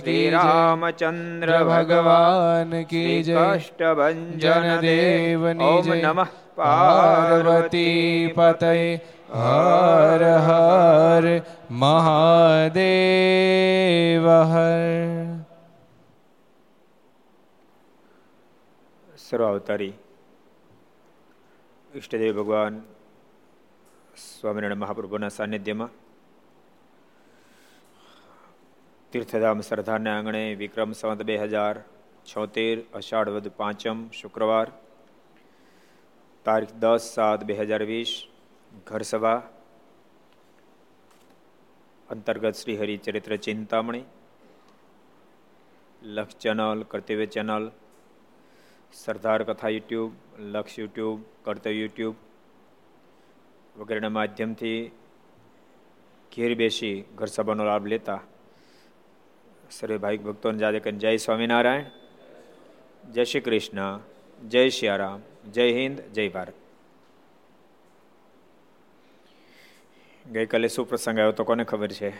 કૃષ્ણલાલ કી भगवान જય કષ્ટભંજન દેવની ઓમ જય નમઃ પાર્વતી પતય હર હર મહાદેવ હર સર્વાવતારી ઈષ્ટદેવ ભગવાન સ્વામિનારાયણ મહાપ્રભુના સાનિધ્યમાં તીર્થધામ સરદારના આંગણે વિક્રમ સંવત બે હજાર છોતેર, અષાઢ વદ પાંચમ, શુક્રવાર, તારીખ દસ સાત બે હજાર વીસ, ઘરસભા, અંતર્ગત શ્રી હરિચરિત્ર ચિંતામણી, લક્ષ ચેનલ, કર્તવ્ય ચેનલ, સરદાર કથા યુટ્યુબ, લક્ષ યુટ્યુબ, કર્તવ્ય યુટ્યુબ વગેરેના માધ્યમથી ઘેર બેસી ઘર સભાનો લાભ લેતા સર્વે ભાવિક ભક્તોને જાદે કરીને જય સ્વામિનારાયણ, જય શ્રી કૃષ્ણ, જય સિયારામ જય હિન્દ, જય ભારત. ગઈકાલે શું પ્રસંગ આવ્યો તો કોને ખબર છે?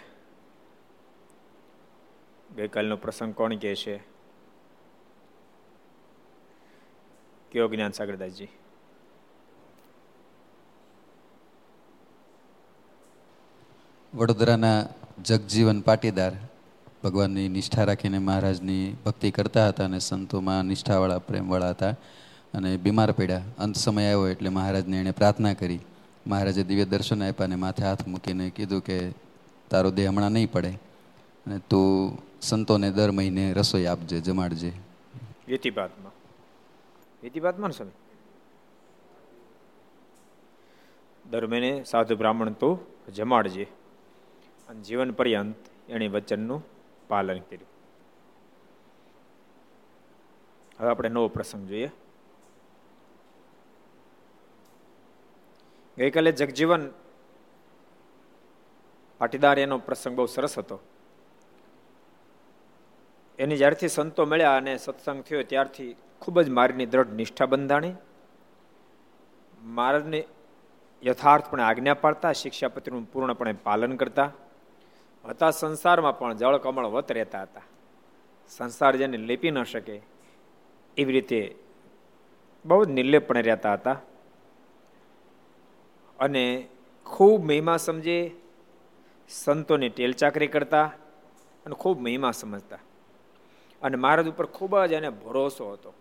ગઈકાલનો પ્રસંગ કોણ કહે છે? કયો જ્ઞાન સાગરદાસજી વડોદરાના જગજીવન પાટીદાર ભગવાનની નિષ્ઠા રાખીને મહારાજની ભક્તિ કરતા હતા અને સંતોમાં નિષ્ઠાવાળા, પ્રેમવાળા હતા અને બીમાર પડ્યા. અંત સમય આવ્યો એટલે મહારાજને એણે પ્રાર્થના કરી. મહારાજે દિવ્ય દર્શન આપ્યા અને માથે હાથ મૂકીને કીધું કે, તારો દેહ હમણાં નહીં પડે અને તું સંતોને દર મહિને રસોઈ આપજે, જમાડજે. વ્યતિપાતમાં વ્યતિપાતમાં સમય દર મહિને સાધુ બ્રાહ્મણ તો જમાડજે. અને જીવન પર્યંત એણે વચનનું પાલન કર્યું. હવે આપણે નવો પ્રસંગ જોઈએ. ગઈકાલે જગજીવન પાટીદાર એનો પ્રસંગ બહુ સરસ હતો. એની જ્યારથી સંતો મળ્યા અને સત્સંગ થયો ત્યારથી ખૂબ જ મારીની દ્રઢ નિષ્ઠા બંધાણી. મહારાજને યથાર્થપણે આજ્ઞા પાડતા, શિક્ષાપત્રીનું પૂર્ણપણે પાલન કરતા. હતા સંસારમાં પણ જળ કમળ વત રહેતા હતા. સંસાર જેને લેપી ન શકે, એવી રીતે બહુ જ નિર્લેપણે રહેતા હતા. અને ખૂબ મહિમા સમજે, સંતોની ટેલચાકરી કરતા અને ખૂબ મહિમા સમજતા. અને મહારાજ ઉપર ખૂબ જ એને ભરોસો હતો.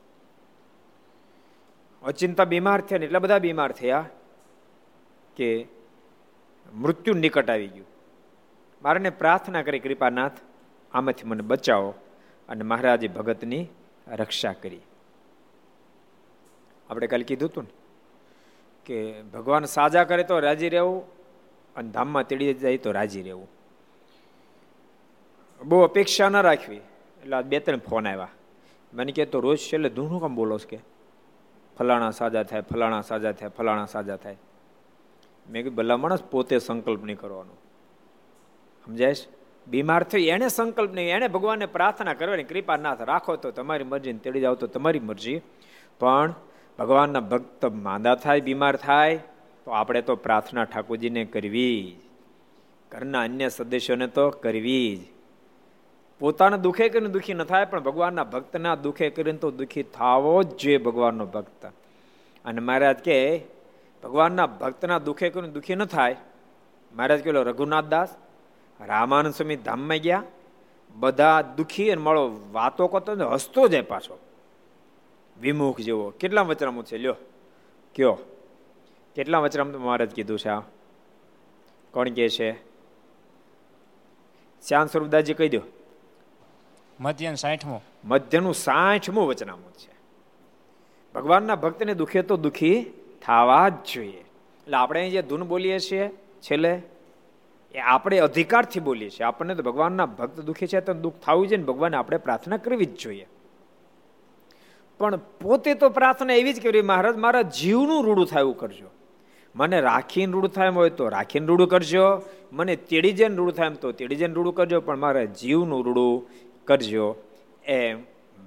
અચિંતા બીમાર થયા ને એટલા બધા બીમાર થયા કે મૃત્યુ નિકટ આવી ગયું. મારાને પ્રાર્થના કરી, કૃપાનાથ, આમાંથી મને બચાવો અને મહારાજે ભગતની રક્ષા કરી. આપણે કાલે કીધું હતું ને કે ભગવાન સાજા કરે તો રાજી રહેવું અને ધામમાં તેડી જાય તો રાજી રહેવું. બહુ અપેક્ષા ન રાખવી. એટલે બે ત્રણ ફોન આવ્યા. મને કે તો રોજ છેલ્લે ધૂનું કામ બોલો કે? ફલાણા સાજા થાય, ફલાણા સાજા થાય, ફલાણા સાજા થાય. મેં કીધું, ભલા માણસ પોતે સંકલ્પ નહીં કરવાનો. સમજાય બીમાર થયો એને સંકલ્પ નહીં એને ભગવાનને પ્રાર્થના કરવાની, કૃપા નાથ, રાખો તો તમારી મરજી તેડી જાવ તો તમારી મરજી. પણ ભગવાનના ભક્ત માંદા થાય, બીમાર થાય, તો આપણે તો પ્રાર્થના ઠાકોરજીને કરવી જ. ઘરના અન્ય સદસ્યોને તો કરવી જ. પોતાના દુઃખે કરીને દુઃખી ન થાય, પણ ભગવાનના ભક્તના દુઃખે કરીને તો દુઃખી થાવો જ જોઈએ ભગવાનનો ભક્ત. અને મહારાજ કે ભગવાનના ભક્તના દુઃખે કરીને દુઃખી ન થાય. મહારાજ કહેલો રઘુનાથ દાસ રામાનંદ સ્વામી ધામમાં ગયા બધા દુઃખી અને મળો વાતો કરતો ને હસતો જાય પાછો. વિમુખ જેવો. કેટલા વચરામું છે? લ્યો. કયો. કેટલા વચરામ મહારાજ કીધું છે આ. કોણ કે છે? શ્યામ સ્વરૂપદાસજી કહી દો. મધ્યન સાઠમું. મધ્યનું સાઠમું વચનામું છે. ભગવાનના ભક્તને દુખે તો દુખી થવા જ જોઈએ. એટલે આપણે જે ધૂન બોલીએ છીએ છેલ્લે એ આપણે અધિકારથી બોલીએ છીએ. આપણને તો ભગવાનના ભક્ત દુઃખી છે, તો દુઃખ થવું જોઈએ ને ભગવાનને આપણે પ્રાર્થના કરવી જ જોઈએ. પણ પોતે તો પ્રાર્થના એવી જ કરવી મહારાજ, મારા જીવનું રૂડું થાય એવું કરજો. મને રાખીને રૂડું થાય એમ હોય તો રાખીને રૂડું કરજો. મને તેડી જઈને રૂડું થાય એમ તો તેડી જઈને રૂડું કરજો. પણ મારા જીવનું રૂડું કરજો. એમ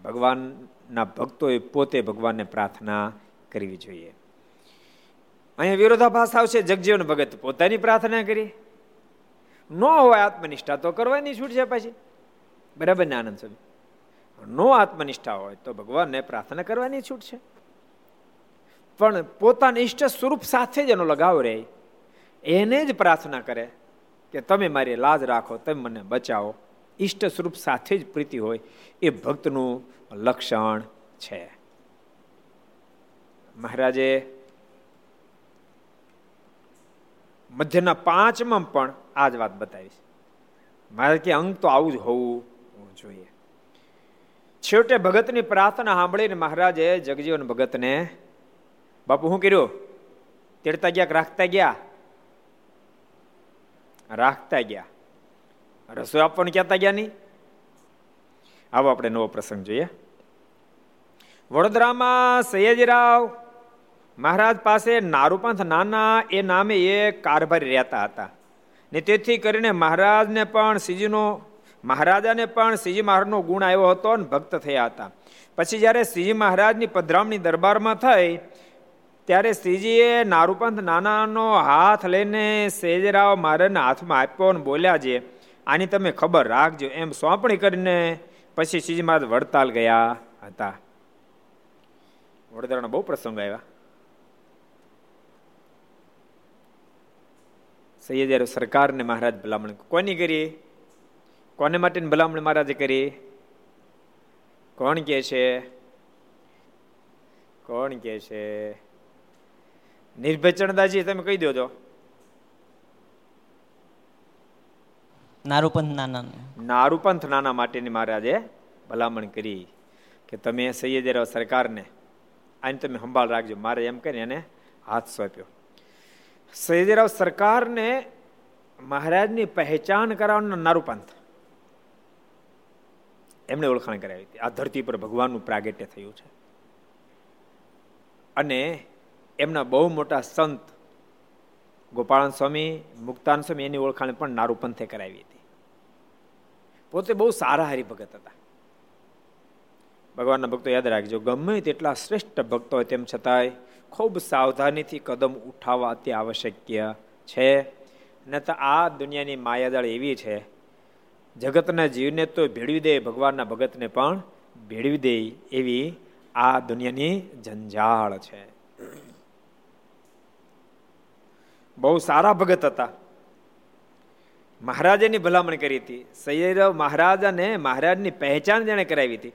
ભગવાનના ભક્તોએ પોતે ભગવાનને પ્રાર્થના કરવી જોઈએ. અહીંયા વિરોધાભાસ આવશે. જગજીવન ભગત પોતાની પ્રાર્થના કરી. ન હોય આત્મનિષ્ઠા, તો કરવાની છૂટ છે પછી? બરાબર ને આનંદ સ્વામી? નો આત્મનિષ્ઠા હોય તો ભગવાનને પ્રાર્થના કરવાની છૂટ છે. પણ પોતાના ઈષ્ટ સ્વરૂપ સાથે જ એનો લગાવ રહે. એને જ પ્રાર્થના કરે કે તમે મારી લાજ રાખો, તમે મને બચાવો. ઈષ્ટ સ્વરૂપ સાથે જ પ્રીતિ હોય એ ભક્તનું લક્ષણ છે. મહારાજે મધ્યના પાંચમાં પણ આ જ વાત બતાવીશ મારે કે અંગ તો આવું જ હોવું જોઈએ. છેવટે ભગતની પ્રાર્થના સાંભળીને મહારાજે જગજીવન ભગતને, બાપુ, શું કર્યું? તેડતા ગયા રાખતા ગયા? રાખતા ગયા. રસોઈ આપવાનું કહેતા ગયા નહીં? આવો આપણે નવો પ્રસંગ જોઈએ. વડોદરામાં સયાજીરાવ મહારાજ પાસે નારુપંથ નાના, એ નામે એ કારભારી રહેતા હતા. ને તેથી કરીને મહારાજને પણ શ્રીજીનો, મહારાજાને પણ શ્રીજી મહારાજનો ગુણ આવ્યો હતો અને ભક્ત થયા હતા. પછી જ્યારે શ્રીજી મહારાજની પધરામણી દરબારમાં થઈ, ત્યારે શ્રીજીએ નારૂપંથ નાનાનો હાથ લઈને સેજરાવ મહારાજના હાથમાં આપ્યો અને બોલ્યા છે, આની તમે ખબર રાખજો. એમ સોંપણી કરીને પછી શ્રીજી મહારાજ વડતાલ ગયા હતા. વડોદરાના બહુ પ્રસંગ આવ્યા. સૈયદ સરકારને મહારાજ ભલામણ કોની કરી? કોને માટેની ભલામણ મહારાજે કરી? કોણ કે છે? કોણ કે છે? નિર્ભચણદાજી તમે કહી દો નારૂપંથ નાના નારૂપંથ નાના માટેની મહારાજે ભલામણ કરી કે તમે સૈયદ સરકારને આને તમે સંભાળ રાખજો. મારે એમ કરીને એને હાથ સોંપ્યો. સૈયદરાવ સરકારને મહારાજની પહેચાન કરાવવાનો નારુપંથ એમણે ઓળખાણ કરાવી હતી. આ ધરતી પર ભગવાનનું પ્રાગટ્ય થયું છે. અને એમના બહુ મોટા સંત ગોપાળન સ્વામી, મુક્તાન સ્વામી એની ઓળખાણ પણ નારુપંથે કરાવી હતી. પોતે બહુ સારા હરિભગત હતા. ભગવાનના ભક્તો યાદ રાખજો, ગમે તેટલા શ્રેષ્ઠ ભક્તો હોય તેમ છતાંય ખૂબ સાવધાનીથી કદમ ઉઠાવવા અતિ આવશ્યક છે. ન તો આ દુનિયાની માયાદળ એવી છે, જગતના જીવને તો ભેળવી દે, ભગવાનના ભગતને પણ ભેળવી દે એવી આ દુનિયાની જંજાળ છે. બહુ સારા ભગત હતા. મહારાજાની ભલામણ કરી હતી. સૈયદ મહારાજાને મહારાજની પહેચાન જેને કરાવી હતી.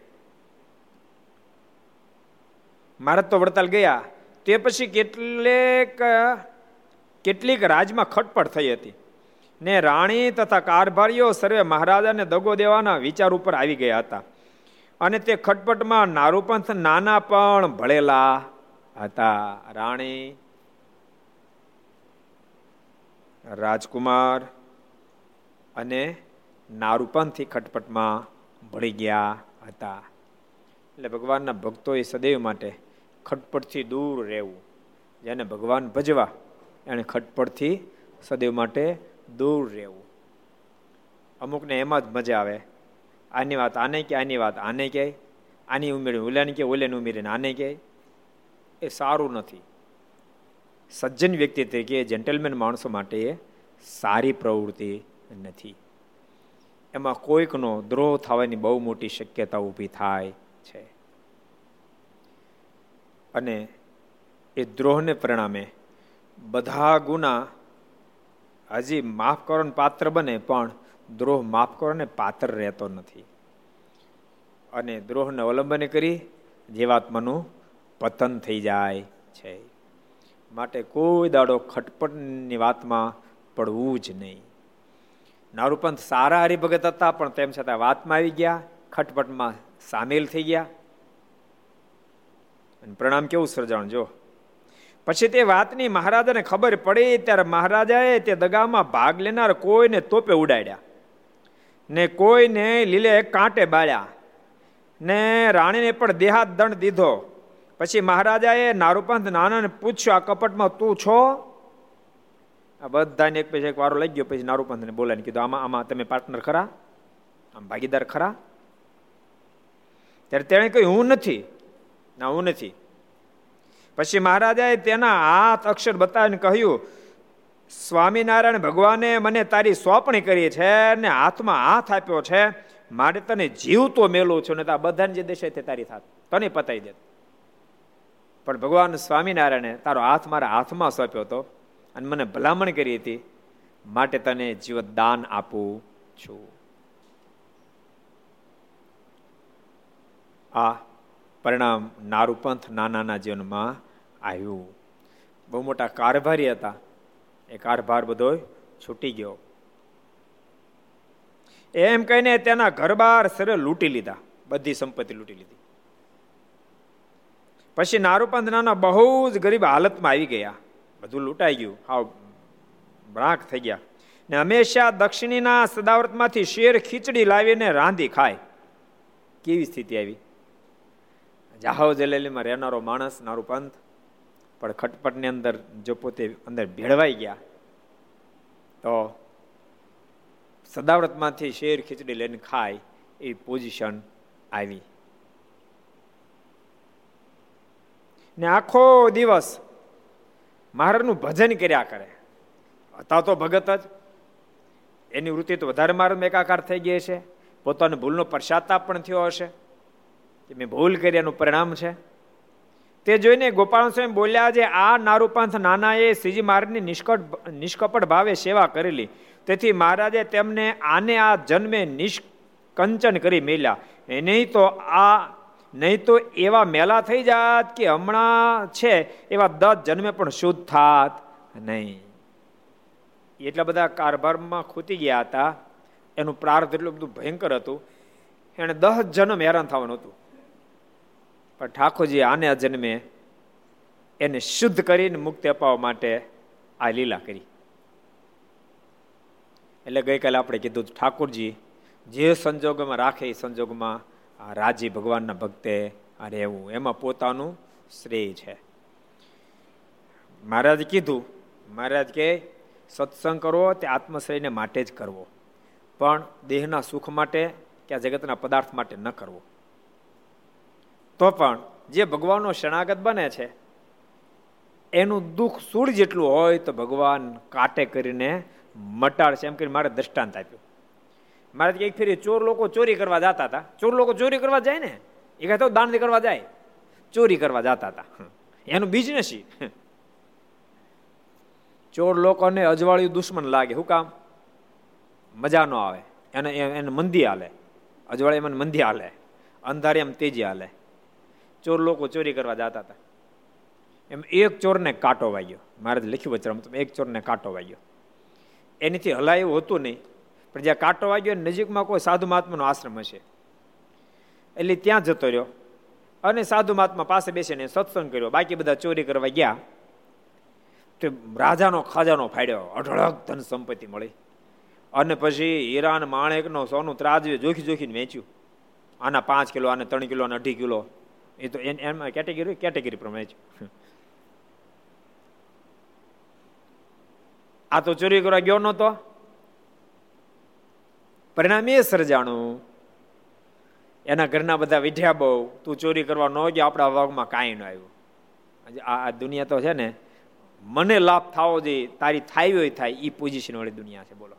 મહારાજ તો વડતાલ ગયા. તે પછી કેટલેક, કેટલીક રાજમાં ખટપટ થઈ હતી. ને રાણી તથા કારભારીઓ સર્વે મહારાજાને દગો દેવાના વિચાર ઉપર આવી ગયા હતા. અને તે ખટપટમાં નારૂપંથ નાના પણ ભળેલા હતા. રાણી, રાજકુમાર અને નારૂપંથી ખટપટમાં ભળી ગયા હતા. એટલે ભગવાનના ભક્તોએ સદૈવ માટે ખટપટથી દૂર રહેવું. જેને ભગવાન ભજવા, એને ખટપટથી સદૈવ માટે દૂર રહેવું. અમુકને એમાં જ મજા આવે. આની વાત આને કે આની વાત આને કહે આની ઉમેરી ઓલાને કે ઓલેને ઉમેરીને આને કહે એ સારું નથી. સજ્જન વ્યક્તિ તરીકે જેન્ટલમેન માણસો માટે સારી પ્રવૃત્તિ નથી. એમાં કોઈકનો દ્રોહ થવાની બહુ મોટી શક્યતા ઊભી થાય. અને એ દ્રોહને પરિણામે બધા ગુના હજી માફ કરવાનું પાત્ર બને, પણ દ્રોહ માફ કરવાને પાત્ર રહેતો નથી. અને દ્રોહને અવલંબન કરી જીવાત્માનું પતન થઈ જાય છે. માટે કોઈ દાડો ખટપટની વાતમાં પડવું જ નહીં. નારૂપંથ સારા હરિભગત હતા, પણ તેમ છતાં વાતમાં આવી ગયા, ખટપટમાં સામેલ થઈ ગયા. અને પ્રણામ કેવું સર્જાણ જો પછી તે વાતની મહારાજાને ખબર પડી, ત્યારે મહારાજાએ તે દગામાં ભાગ લેનાર કોઈને તોપે ઉડાડ્યા. ને કોઈને લીલે કાંટે બાળ્યા. ને રાણીને પણ દેહાત દંડ દીધો. પછી મહારાજાએ નારૂપંથ નાનાને પૂછ્યું, આ કપટમાં તું છો? આ બધાને એક પછી એક વારો લઈ ગયો, પછી નારૂપંથને બોલાવીને કીધું, આમાં આમાં તમે પાર્ટનર ખરા? આમ ભાગીદાર ખરા? ત્યારે તેણે કહ્યું, હું નથી. ના, હું નથી. પછી મહારાજાએ તેના હાથ અક્ષર બતાવીને કહ્યું, સ્વામિનારાયણ ભગવાને મને તારી સોંપણી કરી છે ને હાથમાં હાથ આપ્યો છે, મારે તને જીવતો મેલો છું ને આ બધાને જે દેશે તે તારી થાત. તને પતાવી દે પણ ભગવાન સ્વામિનારાયણે તારો હાથ મારા હાથમાં સોંપ્યો હતો અને મને ભલામણ કરી હતી, માટે તને જીવતદાન આપું છું. આ પરિણામ નારૂપંથ નાનાના જીવનમાં આવ્યું. બહુ મોટા કારભારી હતા. એ કારભાર બધો છૂટી ગયો. એમ કહીને તેના ઘરબાર સરે લૂંટી લીધા. બધી સંપત્તિ લૂંટી લીધી. પછી નારૂપંથ નાના બહુ જ ગરીબ હાલતમાં આવી ગયા. બધું લૂંટાઈ ગયું. હાવ બ્રાંક થઈ ગયા. ને હંમેશા દક્ષિણીના સદાવર્તમાંથી શેર ખીચડી લાવીને રાંધી ખાય. કેવી સ્થિતિ આવી? જાહો જલેલીમાં રહેનારો માણસ, નારું પંથ. પણ ખટપટની અંદર જો પોતે અંદર ભેળવાઈ ગયા, તો સદાવ્રતમાંથી શેર ખીચડી લઈને ખાય એ પોઝિશન આવી. ને આખો દિવસ મહારાજનું ભજન કર્યા કરે. હતા તો ભગત જ. એની વૃત્તિ તો વધારે મારામાં એકાકાર થઈ ગઈ છે પોતાની ભૂલનો પશ્ચાતાપ પણ થયો હશે. કે મેં ભૂલ કરી, એનું પરિણામ છે. તે જોઈને ગોપાલ સ્વામી બોલ્યા જે આ નારૂપંથ નાનાએ શ્રીજી મહારાજની નિષ્કટ નિષ્કપટ ભાવે સેવા કરેલી. તેથી મહારાજે તેમને આને આ જન્મે નિષ્કંચન કરી મેલ્યા. નહીં તો આ, નહીં તો એવા મેલા થઈ જાત કે હમણાં છે, એવા દસ જન્મે પણ શુદ્ધ થાત નહીં. એટલા બધા કારભારમાં ખૂતી ગયા હતા. એનું પ્રાર્થ એટલું બધું ભયંકર હતું. એને દસ જન્મ હેરાન થવાનું હતું. પણ ઠાકોરજી આને જન્મે એને શુદ્ધ કરીને મુક્તિ અપાવવા માટે આ લીલા કરી. એટલે ગઈકાલે આપણે કીધું ઠાકોરજી, જે સંજોગોમાં રાખે એ સંજોગમાં આ રાજી ભગવાનના ભક્તે રહેવું. એમાં પોતાનું શ્રેય છે. મહારાજ કીધું, મહારાજ કે સત્સંગ કરવો તે આત્મશ્રેયને માટે જ કરવો. પણ દેહના સુખ માટે કે આ જગતના પદાર્થ માટે ન કરવો. તો પણ જે ભગવાનનો શરણાગત બને છે, એનું દુઃખ સૂળ જેટલું હોય તો ભગવાન કાટે કરીને મટાડશે. એમ કરીને મારે દ્રષ્ટાંત આપ્યું. મારે એક ફેરી ચોર લોકો ચોરી કરવા જતા હતા. ચોર લોકો ચોરી કરવા જાય ને? એ કહેતો દાન કરવા જાય. ચોરી કરવા જતા હતા. એનું બિઝનેસ ચોર લોકોને અજવાળિયું દુશ્મન લાગે. શું કામ? મજા ન આવે. એને એને મંદી હાલે. અજવાળી મને મંદી હાલે. અંધારે એમ તેજી હાલે. ચોર લોકો ચોરી કરવા જતા હતા. એમ એક ચોરને કાંટો વાગ્યો. મારે લખ્યું વચરામ એક ચોરને કાંટો વાગ્યો. એનીથી એવું હતું નહીં, પણ જ્યાં કાંટો વાગ્યો નજીકમાં કોઈ સાધુ મહાત્માનો આશ્રમ હશે. એટલે ત્યાં જતો રહ્યો અને સાધુ મહાત્મા પાસે બેસીને સત્સંગ કર્યો. બાકી બધા ચોરી કરવા ગયા. તો રાજાનો ખાજાનો ફાડ્યો. અઢળક ધન સંપત્તિ મળી. અને પછી હીરાન, માણેકનો સોનું, ત્રાજવે જોખી જોખીને વેચ્યું. આના પાંચ કિલો, આને ત્રણ કિલો અને અઢી કિલો. એ તો એમાં કેટેગરી કેટેગરી પ્રમાણે છે આ તો ચોરી કરવા ગયો નતો પરિણામ એ સર્જાણું એના ઘરના બધા વિઠ્યા બહુ તું ચોરી કરવા ન ગયો આપણા વર્ગમાં કાંઈ ન આવ્યું આ દુનિયા તો છે ને મને લાભ થવો જોઈએ તારી થાય હોય થાય એ પોઝિશન વાળી દુનિયા છે બોલો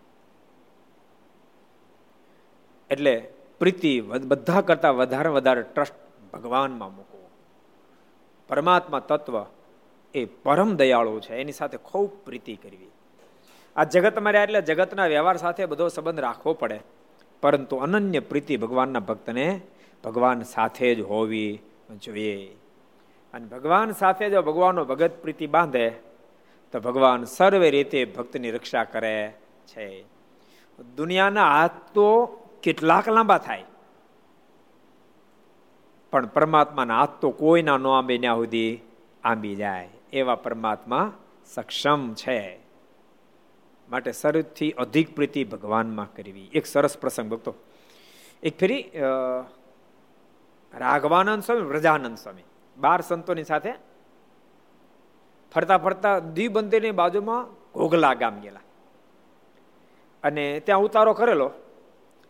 એટલે પ્રીતિ બધા કરતા વધારે વધારે ટ્રસ્ટ ભગવાનમાં મૂકવો. પરમાત્મા તત્વ એ પરમ દયાળુ છે. એની સાથે ખૂબ પ્રીતિ કરવી. આ જગત મારે એટલે જગતના વ્યવહાર સાથે બધો સંબંધ રાખવો પડે. પરંતુ અનન્ય પ્રીતિ ભગવાનના ભક્તને ભગવાન સાથે જ હોવી જોઈએ. અને ભગવાન સાથે જો ભગવાનનો ભગત પ્રીતિ બાંધે, તો ભગવાન સર્વે રીતે ભક્તની રક્ષા કરે છે. દુનિયાના હાથ તો કેટલાક લાંબા થાય. પણ પરમાત્માના હાથ તો કોઈના ન આંબે ત્યાં સુધી આંબી જાય, એવા પરમાત્મા સક્ષમ છે. માટે સૌથી અધિક પ્રીતિ ભગવાનમાં કરવી. એક સરસ પ્રસંગ, ભક્તો. એક ફેરી રાઘવાનંદ સ્વામી, વ્રજાનંદ સ્વામી. બાર સંતોની સાથે ફરતા ફરતા દ્વિબંધીની બાજુમાં ઘોઘલા ગામ ગયેલા. અને ત્યાં ઉતારો કરેલો.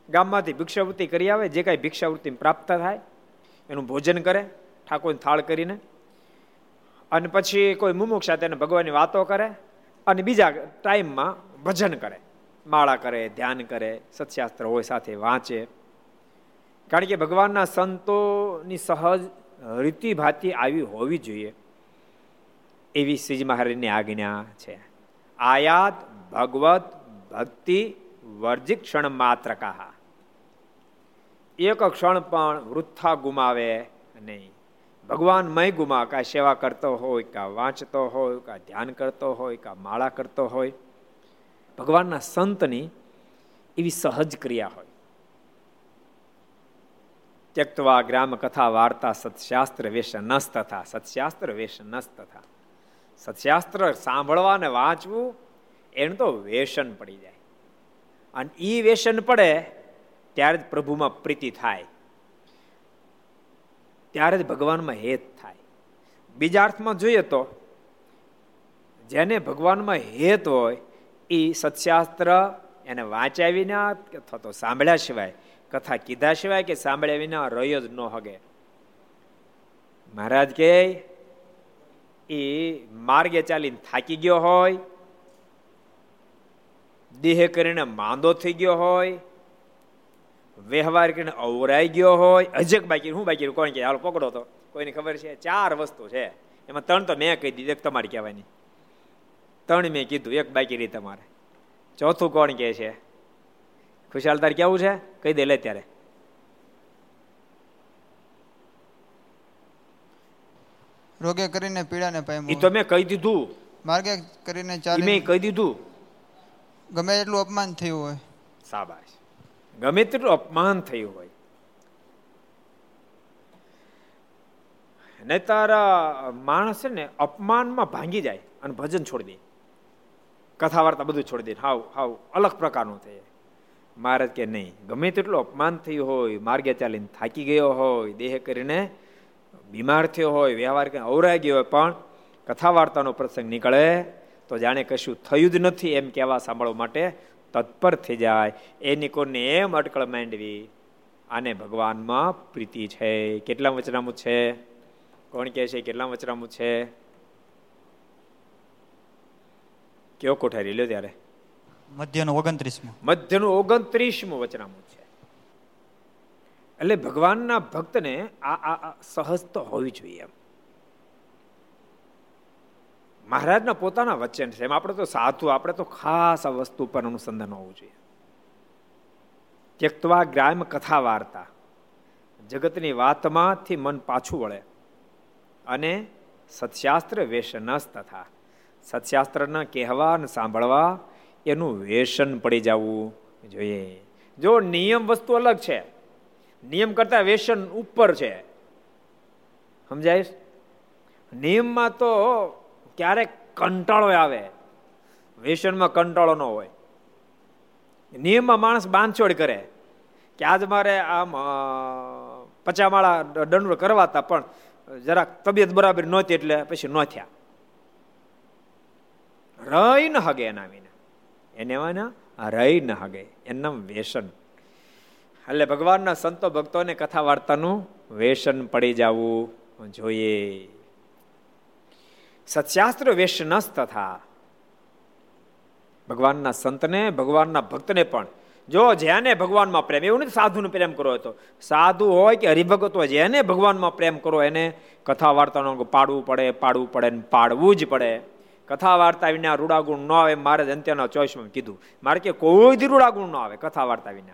ગામમાંથી ભિક્ષાવૃત્તિ કરી આવે, જે કાંઈ ભિક્ષાવૃત્તિ પ્રાપ્ત થાય એનું ભોજન કરે, ઠાકોરની થાળ કરીને. અને પછી કોઈ મુમુક્ષા તેને ભગવાનની વાતો કરે અને બીજા ટાઈમમાં ભજન કરે. માળા કરે, ધ્યાન કરે, સત્શાસ્ત્ર હોય, સાથે વાંચે. કારણ કે ભગવાનના સંતોની સહજ રીતિ ભાતી આવી હોવી જોઈએ. એવી શ્રીજી મહારાજની આજ્ઞા છે. આયાત ભગવત ભક્તિ વર્જિત ક્ષણ માત્ર કહા એક ક્ષણ પણ વૃથા ગુમાવે નહીં. ભગવાન મય ગુમા કા સેવા કરતો હોય કા વાંચતો હોય કા ધ્યાન કરતો હોય કા માળા કરતો હોય. ભગવાનના સંતની એવી સહજ ક્રિયા હોય. ત્યક્તવા ગ્રામ કથા વાર્તા સત્શાસ્ત્ર વેશ નસ તથા સત્શાસ્ત્ર વેશ નસ તથા સત્શાસ્ત્ર સાંભળવા ને વાંચવું, એનું તો વેશન પડી જાય. અને એ વેશન પડે ત્યારે જ પ્રભુમાં પ્રીતિ થાય. ત્યારે જ ભગવાનમાં હેત થાય. બીજા અર્થમાં જોઈએ તો, જેને ભગવાનમાં હેત હોય એ સત્શાસ્ત્ર એને વાંચ્યા વિના અથવા તો સાંભળ્યા સિવાય, કથા કીધા સિવાય કે સાંભળ્યા વિના રહ્યો જ ન હગે. મહારાજ કે એ માર્ગે ચાલીને થાકી ગયો હોય, દેહ કરીને માંદો થઈ ગયો હોય વ્યવહાર કરીને અવરાઈ ગયો હોય અજક બાકી હું બાકી કોણ કે હાલ પકડો તો. કોઈને ખબર છે? ચાર વસ્તુ છે. એમાં ત્રણ તો મેં કહી દીધી એક તમારે કહેવાની. ત્રણ મેં કીધું એક બાકી રહી તમારે. ચોથું કોણ કે છે? ખુશાલ તાર કેવું છે? કહી દે લે ત્યારે. રોગે કરીને પીડાને પામ્યો એ તો મેં કહી દીધું. માર્ગે કરીને ચાલી મેં કહી દીધું. ગમે એટલું અપમાન થયું હોય. સાબાશ ગમે તેટલું અપમાન થયું હોય. ને તારા માણસ છે ને અપમાનમાં ભાંગી જાય અને ભજન છોડી દે. કથા વાર્તા બધું છોડી દે. હાવ હાવ, અલગ પ્રકારનું થાય. મહારાજ કે નહીં, ગમે તેટલું અપમાન થયું હોય, માર્ગે ચાલીને થાકી ગયો હોય, દેહ કરીને બીમાર થયો હોય, વ્યવહાર કરીને અવરાઈ ગયો હોય, પણ કથા વાર્તાનો પ્રસંગ નીકળે તો જાણે કશું થયું જ નથી એમ કહેવા સાંભળવા માટે તત્પર થઈ જાય. એની કોને એમ અટકળ માંડવી આને ભગવાનમાં પ્રીતિ છે. કેટલા વચનામું છે? કોણ કહે છે? કેટલા વચનામું છે? કયો કોઠારી? લ્યો ત્યારે. મધ્યનું ઓગણત્રીસમું. મધ્યનું ઓગણત્રીસમું વચનામું છે. એટલે ભગવાનના ભક્તને આ આ સહજ તો હોવી જોઈએ એમ. મહારાજના પોતાના વચન છે. એમ આપણે તો સાધુ, આપણે તો ખાસ આ વસ્તુ પર અનુસંધાન હોવું જોઈએ. ત્યક્તવા ગ્રામ કથા વાર્તા. જગતની વાતમાંથી મન પાછું વળે અને સત્શાસ્ત્ર વેશનસ તથા સત્શાસ્ત્રના કહેવા અને સાંભળવા એનું વેસન પડી જવું જોઈએ. જો નિયમ વસ્તુ અલગ છે, નિયમ કરતા વેસન ઉપર છે. સમજાય નિયમમાં તો ક્યારેક કંટાળો આવે. વેસનમાં કંટાળો ન હોય. નિયમમાં માણસ બાંધછોડ કરે. કે આજ મારે આમ પચામાળા દંડ કરવાતા પણ જરાક તબિયત બરાબર નહોતી એટલે પછી ન થયા. રહી ન હગે એના વિના. એને વાના રહી ન હગે. એનું વ્યસન એટલે ભગવાનના સંતો ભક્તોને કથા વાર્તાનું વેસન પડી જવું જોઈએ. સત્શાસ્ત્ર વેશનસ તથા ભગવાનના સંતને, ભગવાનના ભક્તને પણ. જો જેને ભગવાનમાં પ્રેમ, એવું નથી સાધુનો પ્રેમ કરો તો. સાધુ હોય કે હરિભગત હોય, જેને ભગવાનમાં પ્રેમ કરો એને કથા વાર્તાનો પાડવું પડે પાડવું પડે ને પાડવું જ પડે. કથા વાર્તા વિના રૂડાગુણ ન આવે મારે અંત્યના ચોઈસમાં કીધું. મારે કે કોઈ જ રૂડાગુણ ન આવે કથા વાર્તા વિના.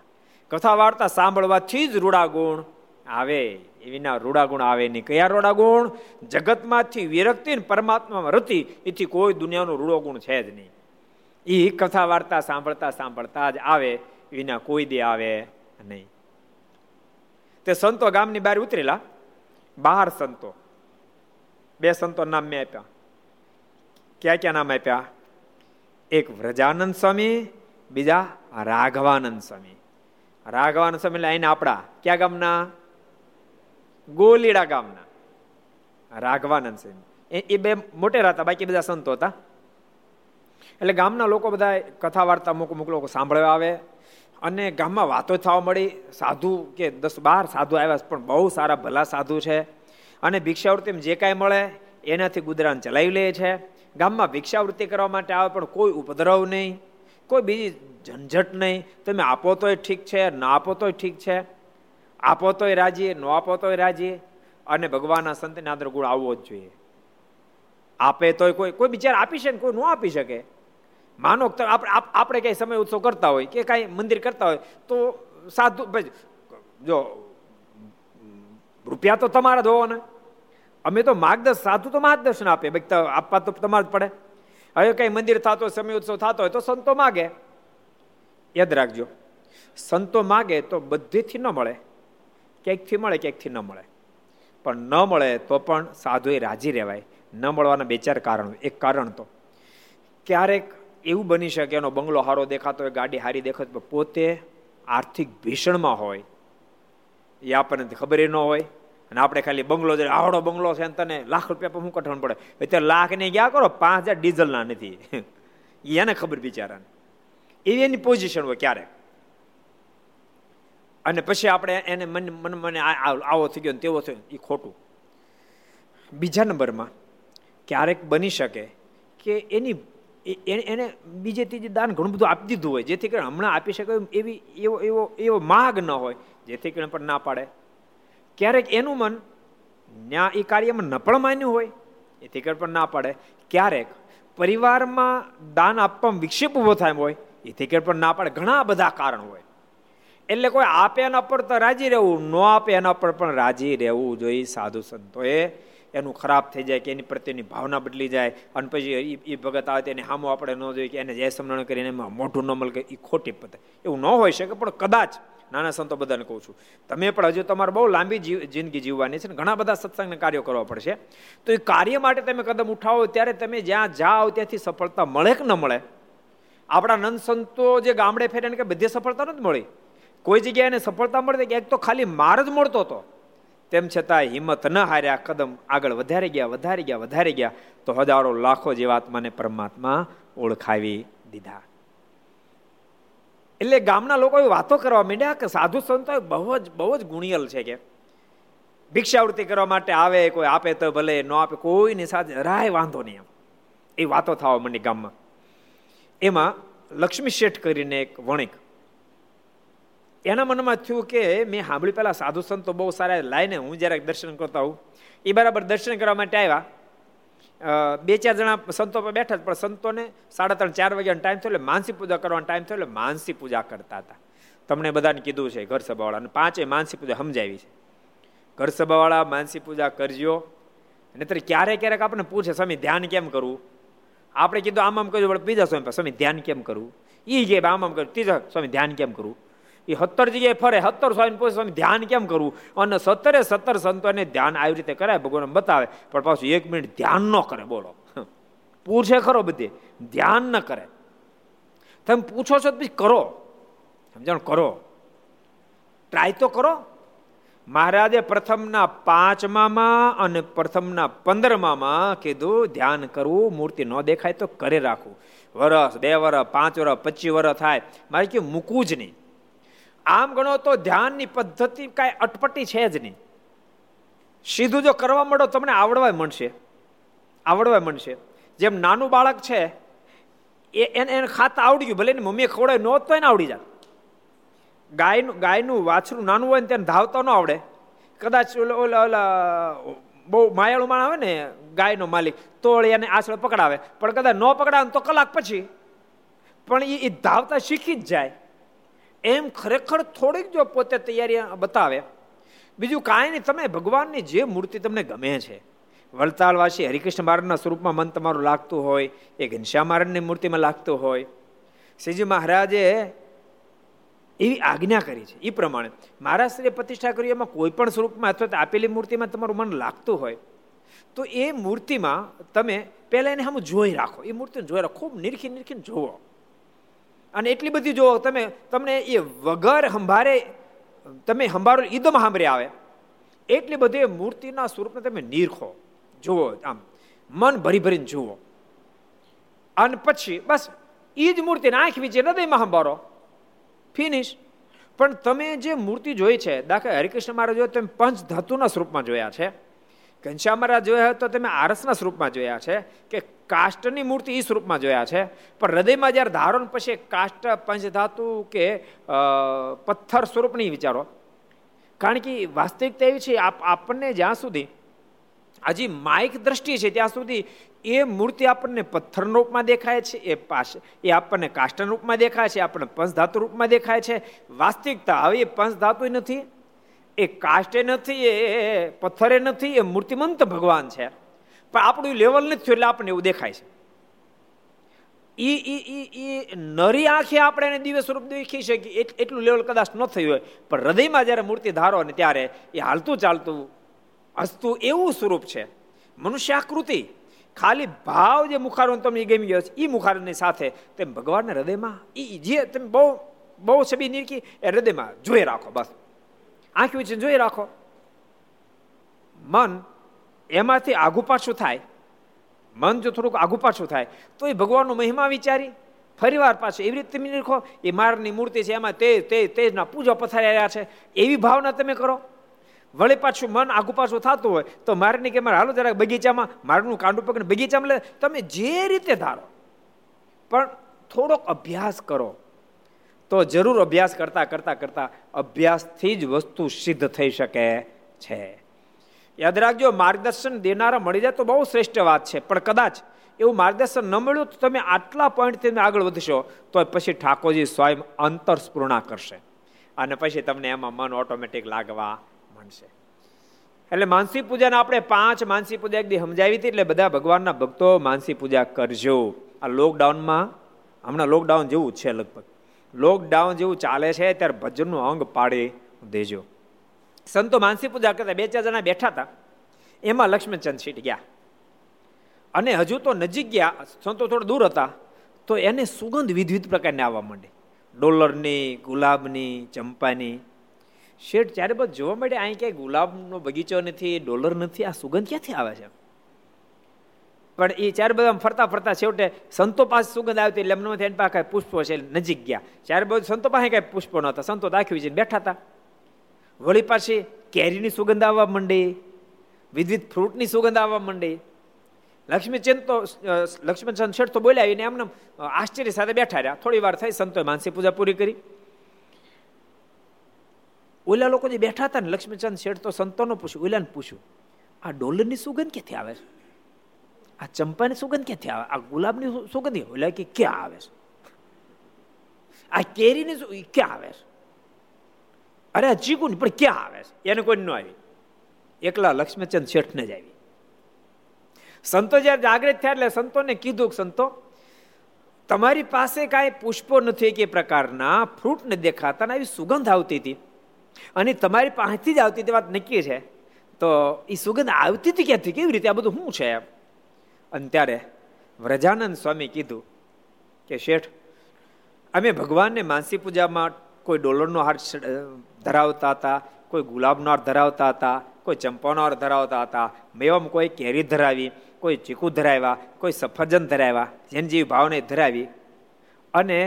કથા વાર્તા સાંભળવાથી જ રૂડાગુણ આવે. એ વિના રૂડાગુણ આવે નહીં. કયા રૂડાગુણ? જગતમાંથી વિરક્તિ પરમાત્મામાં રતિ એથી કોઈ દુનિયાનો રૂડો છે જ નહીં. એ કથા વાર્તા સાંભળતા સાંભળતા જ આવે વિના કોઈ દે આવે નહીં. તે સંતો ગામની બહાર ઉતરેલા. બહાર સંતો. બે સંતો નામ મેં આપ્યા. ક્યાં ક્યાં નામ આપ્યા? એક વ્રજાનંદ સ્વામી, બીજા રાઘવાનંદ સ્વામી. રાઘવાનંદ સ્વામી એટલે આપણા. ક્યાં ગામના? ગોલીડા ગામના. રાઘવાનંદ સ્વામી એ બે મોટેરા હતા બાકી બધા સંતો હતા. એટલે ગામના લોકો બધા કથા વાર્તા અમુક અમુક લોકો સાંભળવા આવે. અને ગામમાં વાતો થવા મળી. સાધુ કે દસ બાર સાધુ આવ્યા પણ બહુ સારા ભલા સાધુ છે. અને ભિક્ષાવૃત્તિ જે કાંઈ મળે, એનાથી ગુજરાન ચલાવી લે છે. ગામમાં ભિક્ષાવૃત્તિ કરવા માટે આવે, પણ કોઈ ઉપદ્રવ નહીં. કોઈ બીજી ઝંઝટ નહીં. તમે આપો તોય ઠીક છે, ના આપો તોય ઠીક છે. આપો તોય રાજીએ, ન આપો તોય રાજીએ. અને ભગવાનના સંતને આદર ગુણ આવવો જ જોઈએ. આપે તોય કોઈ કોઈ બિચાર આપી શકે કોઈ ન આપી શકે. માનો આપણે કઈ સમય ઉત્સવ કરતા હોય કે કાંઈ મંદિર કરતા હોય, તો સાધુ જો, રૂપિયા તો તમારા જ ને અમે તો માર્ગદર્શન સાધુ તો માર્ગદર્શન આપે આપવા તો તમારે જ પડે. હવે કઈ મંદિર થતો હોય, સમય ઉત્સવ થતો હોય, તો સંતો માગે. યાદ રાખજો. સંતો માગે તો બધીથી ન મળે. ક્યાંકથી મળે, ક્યાંકથી ન મળે. પણ ન મળે તો પણ સાધુએ રાજી રહેવાય. ન મળવાના બે ચાર કારણો. એક કારણ તો, ક્યારેક એવું બની શકે, એનો બંગલો સારો દેખાતો હોય, ગાડી હારી દેખાતો પોતે આર્થિક ભીષણમાં હોય. એ આપણને ખબર ન હોય. અને આપણે ખાલી બંગલો આવડો બંગલો છે તને, લાખ રૂપિયા પર શું કઠણ પડે? અત્યારે લાખ ને ગયા કરો, પાંચ હજાર ડીઝલના નથી. એને ખબર બિચારાને. એવી એની પોઝિશન હોય ક્યારે અને પછી આપણે એને મન મન, મને આવો થઈ ગયો તેવો થયો. એ ખોટું. બીજા નંબરમાં ક્યારેક બની શકે કે એની એને બીજે ત્રીજે દાન ઘણું બધું આપી દીધું હોય. જેથી કરીને હમણાં આપી શકે એવી, એવો એવો એવો માગ ન હોય. જેથી કરીને પણ ના પાડે. ક્યારેક એનું મન ન્યા એ કાર્યમાં નપળ માન્યું હોય, એથી કરીને પણ ના પાડે. ક્યારેક પરિવારમાં દાન આપવામાં વિક્ષેપ ઊભો થાય હોય, એથી કરીને પણ ના પાડે. ઘણા બધા કારણ હોય. એટલે કોઈ આપે એના પર તો રાજી રહેવું, ન આપે એના પર પણ રાજી રહેવું જોઈએ સાધુ સંતોએ. એનું ખરાબ થઈ જાય કે એની પ્રત્યેની ભાવના બદલી જાય અને પછી એ ભગત આવે તેને હામો આપણે ન જોઈએ કે એને જય સમરણ કરીને એમાં મોઢું ન મળે એ ખોટી પતે એવું ન હોઈ શકે, પણ કદાચ, નાના સંતો બધાને કહું છું, તમે પણ હજુ તમારે બહુ લાંબી જિંદગી જીવવાની છે ને ઘણા બધા સત્સંગને કાર્યો કરવા પડશે. તો એ કાર્ય માટે તમે કદમ ઉઠાવો ત્યારે તમે જ્યાં જાઓ ત્યાંથી સફળતા મળે કે ન મળે? આપણા નંદ સંતો જે ગામડે ફેરે કે બધી સફળતા નથી મળી. કોઈ જગ્યાએ એને સફળતા મળતી એક તો ખાલી માર જ મળતો હતો. તેમ છતાં હિંમત ન હાર્યા, કદમ આગળ વધારે ગયા વધારે ગયા વધારે ગયા, તો હજારો લાખો જીવાત્માને પરમાત્મા ઓળખાવી દીધા. એટલે ગામના લોકો વાતો કરવા માંડ્યા કે સાધુ સંતો બહુ જ બહુ જ ગુણિયલ છે કે ભિક્ષાવૃત્તિ કરવા માટે આવે, કોઈ આપે તો ભલે, ન આપે, કોઈની સાથે રાય વાંધો નહીં એમ. એ વાતો થવા માંડી ગામમાં. એમાં લક્ષ્મી શેઠ કરીને એક વણિક એના મનમાં થયું કે મેં સાંભળ્યું પેલા સાધુ સંતો બહુ સારા લાઈને હું જ્યારે દર્શન કરતા હોઉં એ બરાબર દર્શન કરવા માટે આવ્યા. બે ચાર જણા સંતો પર બેઠા પણ સંતોને સાડા ત્રણ, ચાર વાગ્યાનો ટાઈમ થયો એટલે માનસી પૂજા કરવાનો ટાઈમ થયો એટલે માનસી પૂજા કરતા હતા. તમને બધાને કીધું છે ઘર સભાવાળા અને પાંચે માનસી પૂજા સમજાવી છે. ઘર સભાવાળા, માનસી પૂજા કરજો. નહીતર ક્યારેક ક્યારેક આપણે પૂછે, સ્વામી, ધ્યાન કેમ કરવું? આપણે કીધું, આમ આમ કર્યું બીજા સ્વામી સ્વામી, ધ્યાન કેમ કરવું? એ કે, આમ આમ કર્યું ત્રીજા, સ્વામી, ધ્યાન કેમ કરવું? એ સત્તર જગ્યાએ ફરે, સત્તર સ્વામી, પૂછે સ્વામી ધ્યાન કેમ કરવું? અને સત્તરે સત્તર સંતોને ધ્યાન આવી રીતે કરાય, ભગવાન બતાવે, પણ પાછું એક મિનિટ ધ્યાન ન કરે, બોલો. પૂછે ખરો બધે, ધ્યાન ન કરે. તમે પૂછો છો પછી કરો. સમજણ? કરો. ટ્રાય તો કરો. મહારાજે પ્રથમના પાંચમામાં અને પ્રથમના પંદરમામાં કીધું, ધ્યાન કરવું, મૂર્તિ ન દેખાય તો કરે રાખવું. વરસ, બે વરસ, પાંચ વરસ, પચીસ વરસ થાય. મારે કે મૂકવું જ નહીં. આમ ગણો તો ધ્યાનની પદ્ધતિ કાંઈ અટપટી છે જ નહીં. સીધું જો કરવા માંડો તમને આવડવા મળશે. આવડવા મળશે. જેમ નાનું બાળક છે, એ એને એને ખાતા આવડી ગયું, ભલે મમ્મીએ ખવડાય નહોત તો એને આવડી જાય ગાયનું ગાયનું વાછરું નાનું હોય ને તેને ધાવતા ન આવડે. કદાચ ઓલા ઓલા બહુ માયાળું માણ આવે ને, ગાયનો માલિક, તો એને આછળ પકડાવે. પણ કદાચ ન પકડાવે તો કલાક પછી. પણ એ ધાવતા શીખી જ જાય. એમ ખરેખર થોડીક જો પોતે તૈયારી બતાવે. બીજું કાંઈ નહીં, તમે ભગવાનની જે મૂર્તિ તમને ગમે છે. વલતાલવાસી હરિકૃષ્ણ મહારાજના સ્વરૂપમાં મન તમારું લાગતું હોય, એ ઘનશ્યામ મહારાજની મૂર્તિમાં લાગતું હોય. શ્રીજી મહારાજે એવી આજ્ઞા કરી છે એ પ્રમાણે. મહારાષ્ટ્રીય પ્રતિષ્ઠા કરી, એમાં કોઈ પણ સ્વરૂપમાં અથવા આપેલી મૂર્તિમાં તમારું મન લાગતું હોય, તો એ મૂર્તિમાં તમે પહેલાં એને હમ જોઈ રાખો. એ મૂર્તિને જોઈ રાખો, ખૂબ નિરખી નિરખીને જોવો અને એટલી બધી જો તમે, તમને એ વગર સંભારે, તમે સંભારો ઈદમ સાંભળે આવે. એટલી બધી મૂર્તિના સ્વરૂપને તમે નીરખો. જુઓ આમ, મન ભરી ભરીને જુઓ. અને પછી, બસ એ જ મૂર્તિને આંખ વિચે હૃદયમાં સંભારો. ફિનિશ પણ તમે જે મૂર્તિ જોઈ છે, દાખલા હરિકૃષ્ણ મહારાજ તમે પંચ ધાતુના સ્વરૂપમાં જોયા છે. ઘનશ્યામ મહારાજ જોયા તો તમે આરસના સ્વરૂપમાં જોયા છે કે કાષ્ટની મૂર્તિ એ સ્વરૂપમાં જોયા છે. પણ હૃદયમાં જ્યારે ધારણ પછી કાષ્ટ, પંચધાતુ કે પથ્થર સ્વરૂપની વિચારો. કારણ કે વાસ્તવિકતા એવી છે આપણને જ્યાં સુધી, હજી માઇક દ્રષ્ટિ છે ત્યાં સુધી એ મૂર્તિ આપણને પથ્થર રૂપમાં દેખાય છે, એ પાસે એ આપણને કાષ્ટન રૂપમાં દેખાય છે આપણને પંચધાતુ રૂપમાં દેખાય છે. વાસ્તવિકતા, હવે એ પંચધાતુ નથી. એ કાષ્ટે નથી, એ પથ્થરે નથી, એ મૂર્તિમંત ભગવાન છે. પણ આપણું લેવલ નથી થયું એટલે આપણને એવું દેખાય છે. એ નરી આંખે આપણે એને દિવ્ય સ્વરૂપ દેખી શકીએ એટલું લેવલ કદાચ ન થયું હોય. પણ હૃદયમાં જ્યારે મૂર્તિ ધારો ને ત્યારે એ હાલતું ચાલતું હસતું એવું સ્વરૂપ છે. મનુષ્યાકૃતિ, ખાલી ભાવ જે મુખારો તમને ગમી ગયો છે એ મુખારની સાથે તેમ ભગવાનના હૃદયમાં એ જે તમે બહુ બહુ છબી નીરકી એ હૃદયમાં જોઈ રાખો બસ. આંખ વિશે જોઈ રાખો. મન એમાંથી આગુ પાછું થાય. મન જો થોડુંક આગુ પાછું થાય, તો એ ભગવાનનો મહિમા વિચારી, ફરીવાર પાછું એવી રીતે તમે લખો, એ મારની મૂર્તિ છે, એમાં તે તે, તેજના પૂજા પથારી રહ્યા છે. એવી ભાવના તમે કરો. વળી પાછું મન આગુ પાછું થતું હોય, તો મારની કે, મારે હાલો જરાક બગીચામાં, મારનું કાંડું પકડીને બગીચામાં લે. તમે જે રીતે ધારો, પણ થોડોક અભ્યાસ કરો. તો જરૂર અભ્યાસ કરતા કરતા કરતા અભ્યાસથી જ વસ્તુ સિદ્ધ થઈ શકે છે. યાદ રાખજો, માર્ગદર્શન દેનારા મળી જાય તો બહુ શ્રેષ્ઠ વાત છે. પણ કદાચ એવું માર્ગદર્શન ન મળ્યું તો તમે આટલા પોઈન્ટથી આગળ વધશો તો પછી ઠાકોરજી સ્વયં અંતર સ્પૂર્ણા કરશે. અને પછી તમને એમાં મન ઓટોમેટિક લાગવા માંડશે. એટલે માનસી પૂજાને આપણે પાંચ માનસી પૂજા એકદી સમજાવી હતી એટલે બધા ભગવાનના ભક્તો માનસી પૂજા કરજો. આ લોકડાઉનમાં હમણાં લોકડાઉન જેવું છે લગભગ. લોકડાઉન જેવું ચાલે છે, ત્યારે ભજનનું અંગ પાડી દેજો. સંતો માનસી પૂજા કરતા બે ચાર જણા બેઠા હતા. એમાં લક્ષ્મણચંદ સીટ ગયા. અને હજુ તો નજીક ગયા, સંતો થોડા દૂર હતા, તો એને સુગંધ વિધવિધ પ્રકારની આવવા માંડી. ડોલરની, ગુલાબની, ચંપાની. શેઠ ચારે બાદ જોવા મળે અહીં ક્યાંય ગુલાબનો બગીચો નથી, ડોલર નથી, આ સુગંધ ક્યાંથી આવે છે? પણ એ ચાર બધા ફરતા ફરતા છેવટે સંતો પાસે સુગંધ આવતી એટલે એમનો એની પાસે કાંઈ પુષ્પો છે નજીક ગયા. ચાર બધું, સંતો પાસે કાંઈ પુષ્પો નહોતા સંતો દાખવી છે બેઠા હતા. વળી પાછી કેરીની સુગંધ આવવા માંડી, વિવિધ ફ્રૂટની સુગંધ આવવા માંડી. લક્ષ્મીચંદ તો લક્ષ્મીચંદ શેઠ તો બોલ્યા એને એમને આશ્ચર્ય સાથે બેઠા રહ્યા. થોડી વાર થઈ સંતોએ માનસી પૂજા પૂરી કરી. ઓલા લોકો જે બેઠા હતા ને, લક્ષ્મીચંદ શેઠ તો સંતોનો પૂછ્યું, ઓલાને પૂછ્યું, આ ડોલરની સુગંધ ક્યાંથી આવે છે? આ ચંપાની સુગંધ ક્યાંથી આવે? આ ગુલાબની સુગંધ એટલે કે ક્યાં આવે છે? આ કેરીની ક્યાં આવે છે? અરે, આ ચીકુની પણ ક્યાં આવે છે? એને કોઈ ન આવી. એકલા લક્ષ્મીચંદ શેઠને જ આવી. સંતો જયારે જાગૃત થયા એટલે સંતોને કીધું સંતો, તમારી પાસે કાંઈ પુષ્પો નથી કે પ્રકારના, ફ્રૂટ ને દેખાતા આવી સુગંધ આવતી હતી. અને તમારી પાસેથી જ આવતી હતી વાત નક્કી છે. તો એ સુગંધ આવતી હતી ક્યાંથી? કેવી રીતે? આ બધું શું છે અને ત્યારે વ્રજાનંદ સ્વામી કીધું કે શેઠ, અમે ભગવાનને માનસી પૂજામાં કોઈ ડોલરનો હાર ધરાવતા હતા, કોઈ ગુલાબનો હાર ધરાવતા હતા, કોઈ ચંપાનો હાર ધરાવતા હતા મેવામાં કોઈ કેરી ધરાવી, કોઈ ચીકુ ધરાવ્યા, કોઈ સફરજન ધરાવ્યા, જેન જેવી ભાવને ધરાવી. અને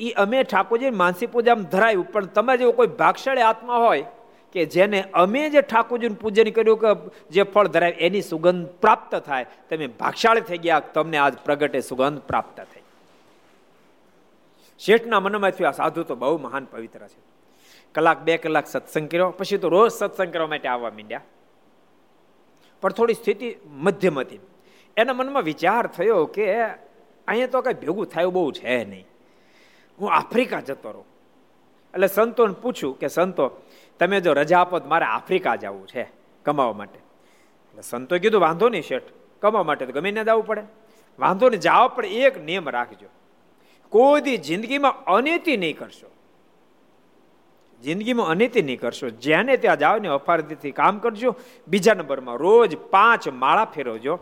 એ અમે ઠાકોરજી માનસી પૂજામાં ધરાવ્યું પણ તમે જેવો કોઈ ભાગશાળી આત્મા હોય કે જેને અમે જે ઠાકોરજીનું પૂજન કર્યું કે જે ફળ ધરાવે એની સુગંધ પ્રાપ્ત થાય, તમે ભાગશાળી થઈ ગયા, તમને આજ પ્રગટે સુગંધ પ્રાપ્ત થઈ. શેઠના મનમાં થયું આ સાધુ તો બહુ મહાન પવિત્ર છે. કલાક, બે કલાક સત્સંગ કર્યો, પછી તો રોજ સત્સંગ કરવા માટે આવવા માંડ્યા. પણ થોડી સ્થિતિ મધ્યમ હતી. એના મનમાં વિચાર થયો કે અહીંયા તો કઈ ભેગું થયું બહુ છે નહીં. હું આફ્રિકા જતો રહું. એટલે સંતોને પૂછ્યું કે સંતો તમે જો રજા આપો તો મારે આફ્રિકા જવું છે કમાવા માટે. એટલે સંતો કીધું, વાંધો નહીં શેઠ, કમાવા માટે તો ગમે ને જવું પડે. વાંધો નહીં જાવ પણ એક નિયમ રાખજો. કોઈ જિંદગીમાં અનેતી નહીં કરશો. જિંદગીમાં અનિતિ નહીં કરશો. જેને ત્યાં જાઓ ને અફારતીથી કામ કરજો. બીજા નંબરમાં રોજ પાંચ માળા ફેરવજો.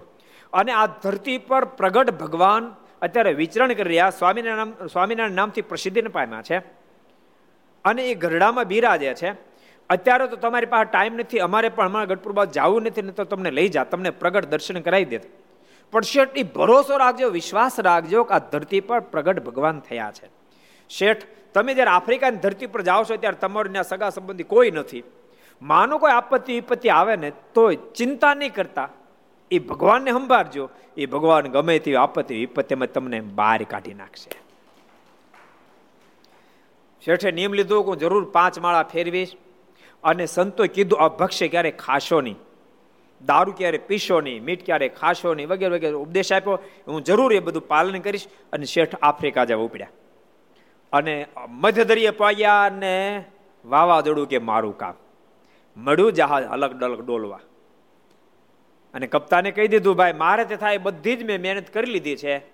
અને આ ધરતી પર પ્રગટ ભગવાન અત્યારે વિચરણ કરી રહ્યા, સ્વામિનારાયણ સ્વામિનારાયણ નામથી પ્રસિદ્ધિને પામ્યા છે. અને એ ગરડામાં બિરાજે છે. અત્યારે તો તમારી પાસે ટાઈમ નથી, અમારે પણ અમારા ગઢપુર બાદ જવું નથી ને તો તમને લઈ જા તમને પ્રગટ દર્શન કરાવી દે પણ શેઠ એ ભરોસો રાખજો, વિશ્વાસ રાખજો કે આ ધરતી પર પ્રગટ ભગવાન થયા છે. શેઠ, તમે જ્યારે આફ્રિકાની ધરતી પર જાઓ છો ત્યારે તમારું ત્યાં સગા સંબંધી કોઈ નથી. માનો કોઈ આપત્તિ, વિપત્તિ આવે ને, તોય ચિંતા નહીં કરતા. એ ભગવાનને સંભાળજો. એ ભગવાન ગમે તેવી આપત્તિ વિપત્તિમાં તમને બહાર કાઢી નાખશે. શેઠે નિયમ લીધો હું જરૂર પાંચ માળા ફેરવીશ. અને સંતોએ કીધું, આ ભક્ષ્ય ક્યારે ખાશો નહીં? દારૂ ક્યારે પીશો નહીં? મીઠ ક્યારે ખાશો નહીં? વગેરે વગેરે ઉપદેશ આપ્યો. હું જરૂર એ બધું પાલન કરીશ અને શેઠ આફ્રિકા જવા ઉપડ્યા. અને મધ્યદરિયે પાયા અને વાવાઝોડું કે મારું કામ. મળ્યું જહાજ અલગ ડલગ ડોલવા. અને કપ્તાને કહી દીધું, ભાઈ, મારે તે થાય બધી જ મેં મહેનત કરી લીધી છે.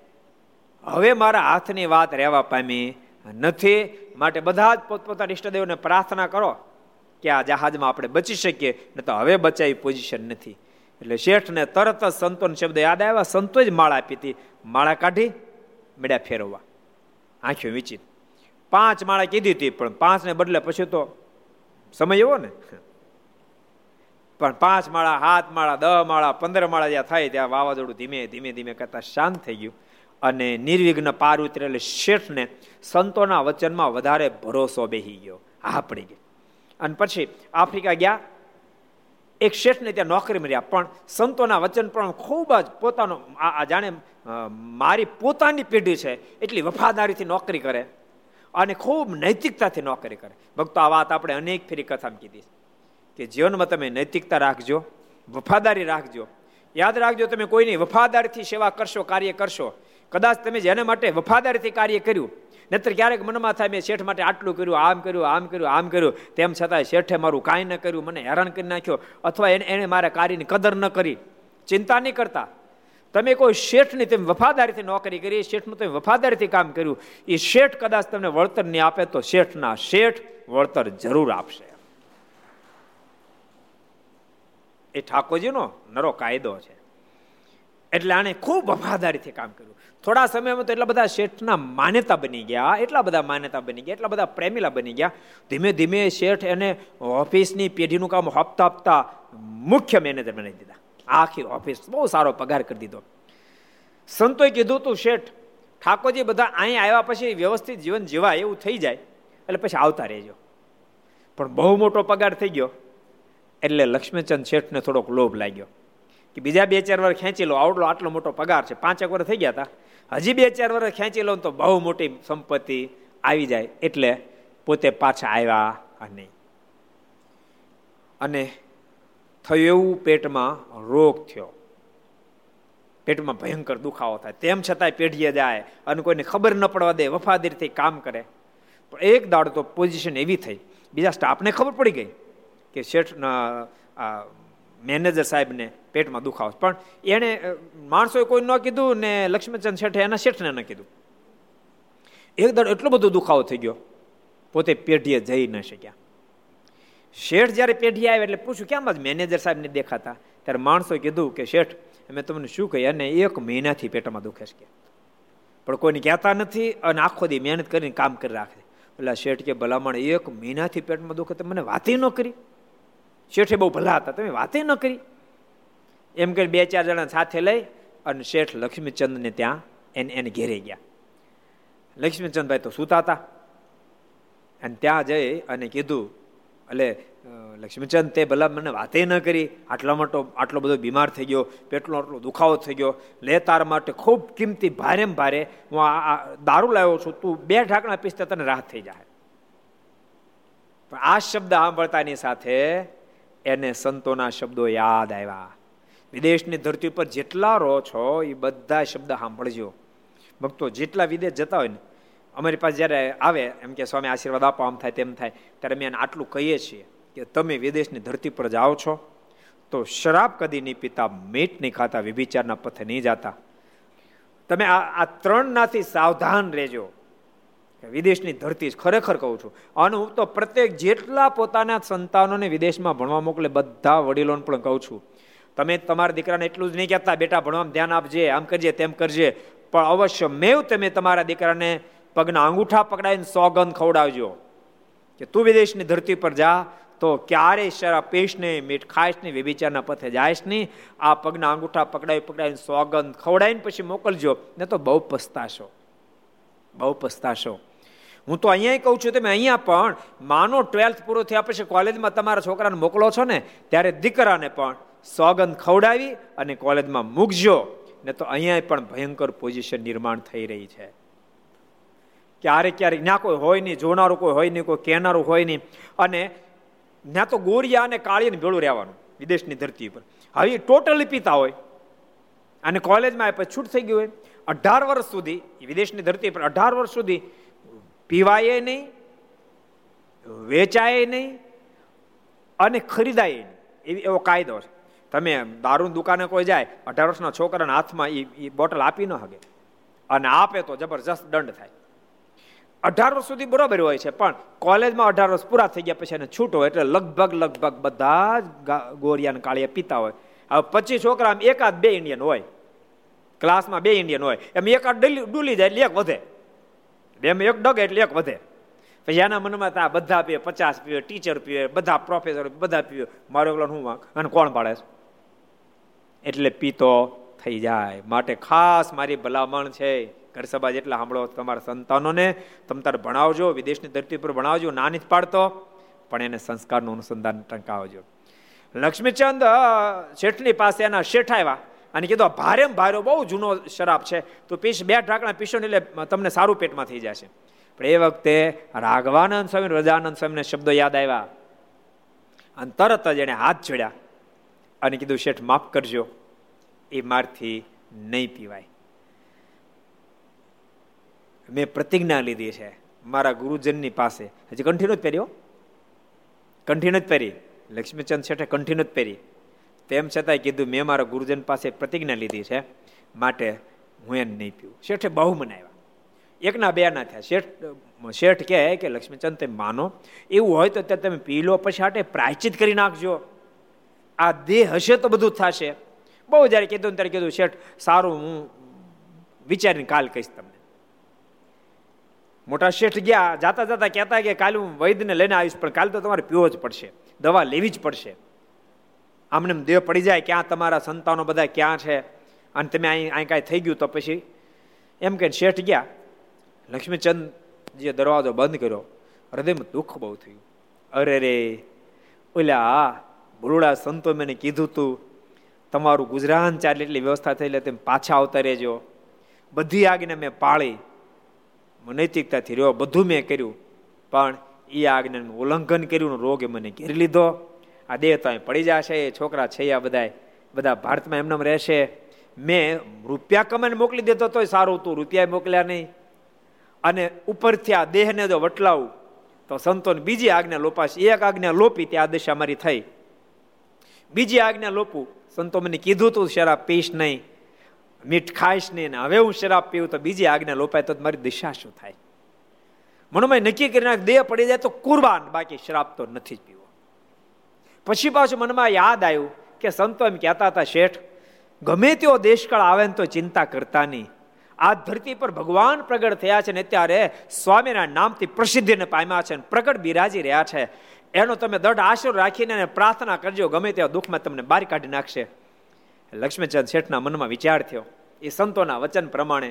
હવે મારા હાથની વાત રહેવા પામી નથી. માટે બધા જ પોતપોતાના ઈષ્ટદેવને પ્રાર્થના કરો. કે આ જહાજમાં આપણે બચી શકીએ, ને તો હવે બચાવી પોઝિશન નથી. એટલે શેઠને તરત જ સંતોન શબ્દ યાદ આવ્યા સંતો જ માળા આપી હતી. માળા કાઢી મેળ્યા ફેરવવા. આંખ્યો વિચિત પાંચ માળા કીધી હતી, પણ પાંચને બદલે પછી તો સમય એવો ને. પણ પાંચ માળા, સાત માળા, દહ માળા, પંદર માળા જ્યાં થાય ત્યાં વાવાઝોડું ધીમે ધીમે ધીમે કરતા શાંત થઈ ગયું. અને નિર્વિઘ્ન પાર ઉતરેલે શેઠને સંતોના વચનમાં વધારે ભરોસો બેહી ગયો. હા, પડી ગઈ અને પછી આફ્રિકા ગયા. એક શેઠને ત્યાં નોકરી મળ્યા. પણ સંતોના વચન પણ ખૂબ જ પોતાનો, આ જાણે મારી પોતાની પેઢી છે, એટલી વફાદારીથી નોકરી કરે અને ખૂબ નૈતિકતાથી નોકરી કરે. ભક્તો, આ વાત આપણે અનેક ફેરી કથામાં કીધી કે જીવનમાં તમે નૈતિકતા રાખજો, વફાદારી રાખજો. યાદ રાખજો, તમે કોઈની વફાદારીથી સેવા કરશો, કાર્ય કરશો. કદાચ તમે જેના માટે વફાદારીથી કાર્ય કર્યું નહીતર ક્યારેક મનમાં થાય, મેં શેઠ માટે આટલું કર્યું, આમ કર્યું આમ કર્યું આમ કર્યું. તેમ છતાં શેઠે મારું કાંઈ ન કર્યું, મને હેરાન કરી નાખ્યો. અથવા એને એને મારા કાર્યની કદર ન કરી. ચિંતા નહીં કરતા. તમે કોઈ શેઠની તેમ વફાદારીથી નોકરી કરી, શેઠનું તમે વફાદારીથી કામ કર્યું, એ શેઠ કદાચ તમને વળતર નહીં આપે તો શેઠના શેઠ વળતર જરૂર આપશે. એ ઠાકોરજીનો નરો કાયદો છે. એટલે આણે ખૂબ વફાદારીથી કામ કર્યું. થોડા સમયમાં તો એટલા બધા શેઠના માન્યતા બની ગયા, એટલા બધા માન્યતા બની ગયા, એટલા બધા પ્રેમીલા બની ગયા. ધીમે ધીમે શેઠ એને ઓફિસની પેઢીનું કામ હપ્તા હપ્તા મુખ્ય મેનેજર બનાવી દીધા. આખી ઓફિસ બહુ સારો પગાર કરી દીધો. સંતોએ કીધું તું શેઠ, ઠાકોરજી બધા અહીં આવ્યા પછી વ્યવસ્થિત જીવન જીવાય એવું થઈ જાય, એટલે પછી આવતા રહેજો. પણ બહુ મોટો પગાર થઈ ગયો, એટલે લક્ષ્મીચંદ શેઠને થોડોક લોભ લાગ્યો. કે બીજા બે ચાર વાર ખેંચી લો, આવડો આટલો મોટો પગાર છે. પાંચેક વર્ષ થઈ ગયા હતા હજી બે ચાર વર્ષ ખેંચી લો તો બહુ મોટી સંપત્તિ આવી જાય. એટલે પોતે પાછા આવ્યા નહીં અને થયું એવું પેટમાં રોગ થયો. પેટમાં ભયંકર દુખાવો થાય. તેમ છતાંય પેઢીએ જાય અને કોઈને ખબર ન પડવા દે, વફાદારીથી કામ કરે. પણ એક દાડ તો પોઝિશન એવી થઈ. બીજા સ્ટાફને ખબર પડી ગઈ કે શેઠ મેનેજર સાહેબને પેટમાં દુખાવો પણ એણે માણસોએ કોઈ ન કીધું ને લક્ષ્મીચંદ શેઠે એના શેઠને ન કીધું. એકદમ એટલો બધો દુખાવો થઈ ગયો, પોતે પેઢીએ જઈ ન શક્યા. શેઠ જ્યારે પેઢી આવે એટલે પૂછ્યું, કેમ જ મેનેજર સાહેબને દેખાતા? ત્યારે માણસોએ કીધું કે, શેઠ, અમે તમને શું કહીએ? અને એક મહિનાથી પેટમાં દુખે છે પણ કોઈને કહેતા નથી અને આખો દી મહેનત કરીને કામ કરી રાખે. એટલે શેઠ કે, ભલામણ, એક મહિનાથી પેટમાં દુખે તો મને વાતે ન કરી. શેઠે બહુ ભલા હતા, તમે વાતે ન કરી. એમ કરી બે ચાર જણા સાથે લઈ અને શેઠ લક્ષ્મીચંદને ત્યાં એને એને ઘેરે ગયા. લક્ષ્મીચંદભાઈ તો સૂતા હતા. અને ત્યાં જઈ અને કીધું એટલે લક્ષ્મીચંદ, તે ભલા મને વાતે ન કરી. આટલા મોટો, આટલો બધો બીમાર થઈ ગયો, પેટનો આટલો દુખાવો થઈ ગયો. લે, તાર માટે ખૂબ કિંમતી ભારે ભારે. હું આ દારૂ લાવ્યો છું. તું બે ઢાંકણા પીસતે તને રાહત થઈ જાય પણ આ શબ્દ સાંભળતાની સાથે એને સંતોના શબ્દો યાદ આવ્યા. વિદેશની ધરતી પર જેટલા રહો છો, એ બધા શબ્દ સાંભળજો. ભક્તો, જેટલા વિદેશ જતા હોય ને, અમારી પાસે જ્યારે આવે, એમ કે સ્વામી, આશીર્વાદ આપો, આમ થાય તેમ થાય. ત્યારે અમે આટલું કહીએ છીએ કે તમે વિદેશની ધરતી પર જાઓ છો, તો શરાબ કદી નહીં પીતા મીટ નહીં ખાતા વિભિચારના પથે નહીં જતા. તમે આ આ ત્રણનાથી સાવધાન રહેજો. વિદેશની ધરતી ખરેખર કહું છું. અને હું તો પ્રત્યેક જેટલા પોતાના સંતાનોને વિદેશમાં ભણવા મોકલે, બધા વડીલોને પણ કહું છું. તમે તમારા દીકરાને એટલું જ નહીં કહેતા, બેટા ભણવામાં ધ્યાન આપજે, આમ કરજે, તેમ કરજે. પણ અવશ્ય મેવ તમે તમારા દીકરાને પગના અંગૂઠા પકડાવીને સોગંદ ખવડાવજો. કે તું વિદેશની ધરતી પર જા, તો ક્યારેય શરાબ પીશ નહીં, મીઠ ખાઈશ નહીં, વ્યભિચારના પથે જાયશ નહીં. આ પગના અંગૂઠા પકડાવી પકડાવીને સોગંદ ખવડાવીને પછી મોકલજો. ને તો બહુ પસ્તાશો. બહુ પસ્તાશો. હું તો અહીંયા કહું છું, તમે અહીંયા પણ માનો, ટ્વેલ્થ પૂરો થયા પછી કોલેજમાં તમારા છોકરાને મોકલો છો ને, ત્યારે દીકરાને પણ સોગંદ ખવડાવી અને કોલેજમાં મૂકજો. ને તો અહીંયા પણ ભયંકર પોઝિશન નિર્માણ થઈ રહી છે. ક્યારેક ક્યારેક, ના કોઈ હોય નહીં, જોનારું કોઈ હોય નહીં, કોઈ કહેનારું હોય નહીં. અને ના તો ગોરિયા અને કાળીને ભેળું રહેવાનું, વિદેશની ધરતી ઉપર. હવે ટોટલી પીતા હોય. અને કોલેજમાં પછી છૂટ થઈ ગયું હોય. અઢાર વર્ષ સુધી વિદેશની ધરતી પર અઢાર વર્ષ સુધી પીવાય નહીં, વેચાય નહીં અને ખરીદાય નહીં. એવી એવો કાયદો છે. તમે દારૂ દુકાને કોઈ જાય, અઢાર વર્ષના છોકરાના હાથમાં એ બોટલ આપી ન શકે અને આપે તો જબરજસ્ત દંડ થાય. અઢાર વર્ષ સુધી બરોબર હોય છે, પણ કોલેજમાં અઢાર વર્ષ પૂરા થઈ ગયા પછી એને છૂટ એટલે લગભગ લગભગ બધા જ ગોરિયાને કાળિયા પીતા હોય. હવે પચીસ છોકરા એકાદ બે ઇન્ડિયન હોય. ક્લાસમાં બે ઇન્ડિયન હોય. એમ એકાદ ડૂલી જાય એટલે એક વધે. એમ એક ડગે એટલે એક વધે. પછી એના મનમાં આ બધા પીવે, પચાસ પીવે, ટીચર પીવે, બધા પ્રોફેસર બધા પીવે. મારો એકલો હું અને કોણ પાડે છે? એટલે પીતો થઈ જાય. માટે ખાસ મારી ભલામણ છે, ઘર સભા જેટલા સાંભળો તમારા સંતાનોને, તમ તાર ભણાવજો, વિદેશની ધરતી પર ભણાવજો નાની જ પાડતો, પણ એને સંસ્કારનું અનુસંધાન ટંકાવજો. લક્ષ્મીચંદ શેઠની પાસે એના શેઠ આવ્યા અને કીધું ભારે ભારે, બહુ જૂનો શરાબ છે. તો પીશ બે ઢાંકણા પીશો એટલે તમને સારું પેટમાં થઈ જશે. પણ એ વખતે રાઘવાનંદ સ્વામી, રજાનંદ સ્વામીને શબ્દો યાદ આવ્યા. અને તરત જ એને હાથ જોડ્યા. અને કીધું, શેઠ, માફ કરજો. એ મારથી નહીં પીવાય. મેં પ્રતિજ્ઞા લીધી છે મારા ગુરુજનની પાસે. હજી કંઠીનો જ પહેર્યો કંઠીનો જ પહેરી. લક્ષ્મીચંદ શેઠે કંઠીનો જ પહેરી. તેમ છતાંય કીધું, મેં મારા ગુરુજન પાસે પ્રતિજ્ઞા લીધી છે માટે હું એને નહીં પીવું. શેઠે બહુ મનાવ્યા. એકના બે ના થયા. શેઠ શેઠ કહે કે, લક્ષ્મીચંદ, તમે માનો. એવું હોય તો તમે પી લો, પછી આટે પ્રાયચિત કરી નાખજો. આ દેહ હશે તો બધું થશે. બહુ જ્યારે કીધું ત્યારે કીધું, શેઠ, સારું, હું વિચારીને કાલ કહીશ તમને. મોટા શેઠ ગયા, જાતા જાતા કહેતા કે, કાલે હું વૈદ્યને લઈને આવીશ, પણ કાલ તો તમારે પીવો જ પડશે, દવા લેવી જ પડશે. આમને દેહ પડી જાય, ક્યાં તમારા સંતાનો બધા ક્યાં છે? અને તમે અહીં અહીં કાંઈ થઈ ગયું તો પછી? એમ કે શેઠ ગયા. લક્ષ્મીચંદ જે દરવાજો બંધ કર્યો, હૃદયમાં દુઃખ બહુ થયું. અરે રે, ઓલા ભૂલડા સંતો મેં કીધું તું, તમારું ગુજરાન ચાલે એટલી વ્યવસ્થા એટલે તેમ પાછા આવતા રહેજો. બધી આજ્ઞા મેં પાળી. નૈતિકતાથી રહ્યો, બધું મેં કર્યું. પણ એ આજ્ઞાનું ઉલ્લંઘન કર્યું રોગે મને ઘેરી લીધો. આ દેહ તો અહીં પડી જશે, એ છોકરા છે આ બધા બધા ભારતમાં એમને રહેશે. મેં રૂપિયા કમાઈને મોકલી દેતો તોય સારું હતું રૂપિયા મોકલ્યા નહીં. અને ઉપરથી આ દેહને જો વટલાવું, તો સંતોને બીજી આજ્ઞા લોપાશે. એક આજ્ઞા લોપી, તે આ દશા મારી થઈ. બીજી આજ્ઞા લોપું સંતો મને કીધું તું, શરાબ પીશ નહીં. મીઠ ખાઈશ નહીં. ને હવે હું શરાબ પીવું તો બીજી આજ્ઞા લોપાય તો મારી દિશા શું થાય? મનોમય નક્કી કરીને દેહ પડી જાય તો કુરબાન, બાકી શ્રાપ તો નથી જ પીવો. પછી પાછું મનમાં યાદ આવ્યું કે સંતો એમ કહેતા હતા, શેઠ, ગમે તેવો દેશકાળ આવે ને તો ચિંતા કરતા નહીં. આ ધરતી પર ભગવાન પ્રગટ થયા છે ને અત્યારે સ્વામીના નામથી પ્રસિદ્ધિને પામ્યા છે પ્રગટ બિરાજી રહ્યા છે. એનો તમે દઢ આશરો રાખીને પ્રાર્થના કરજો, ગમે તેવા દુઃખમાં તમને બહાર કાઢી નાખશે. લક્ષ્મીચંદ શેઠના મનમાં વિચાર થયો, એ સંતોના વચન પ્રમાણે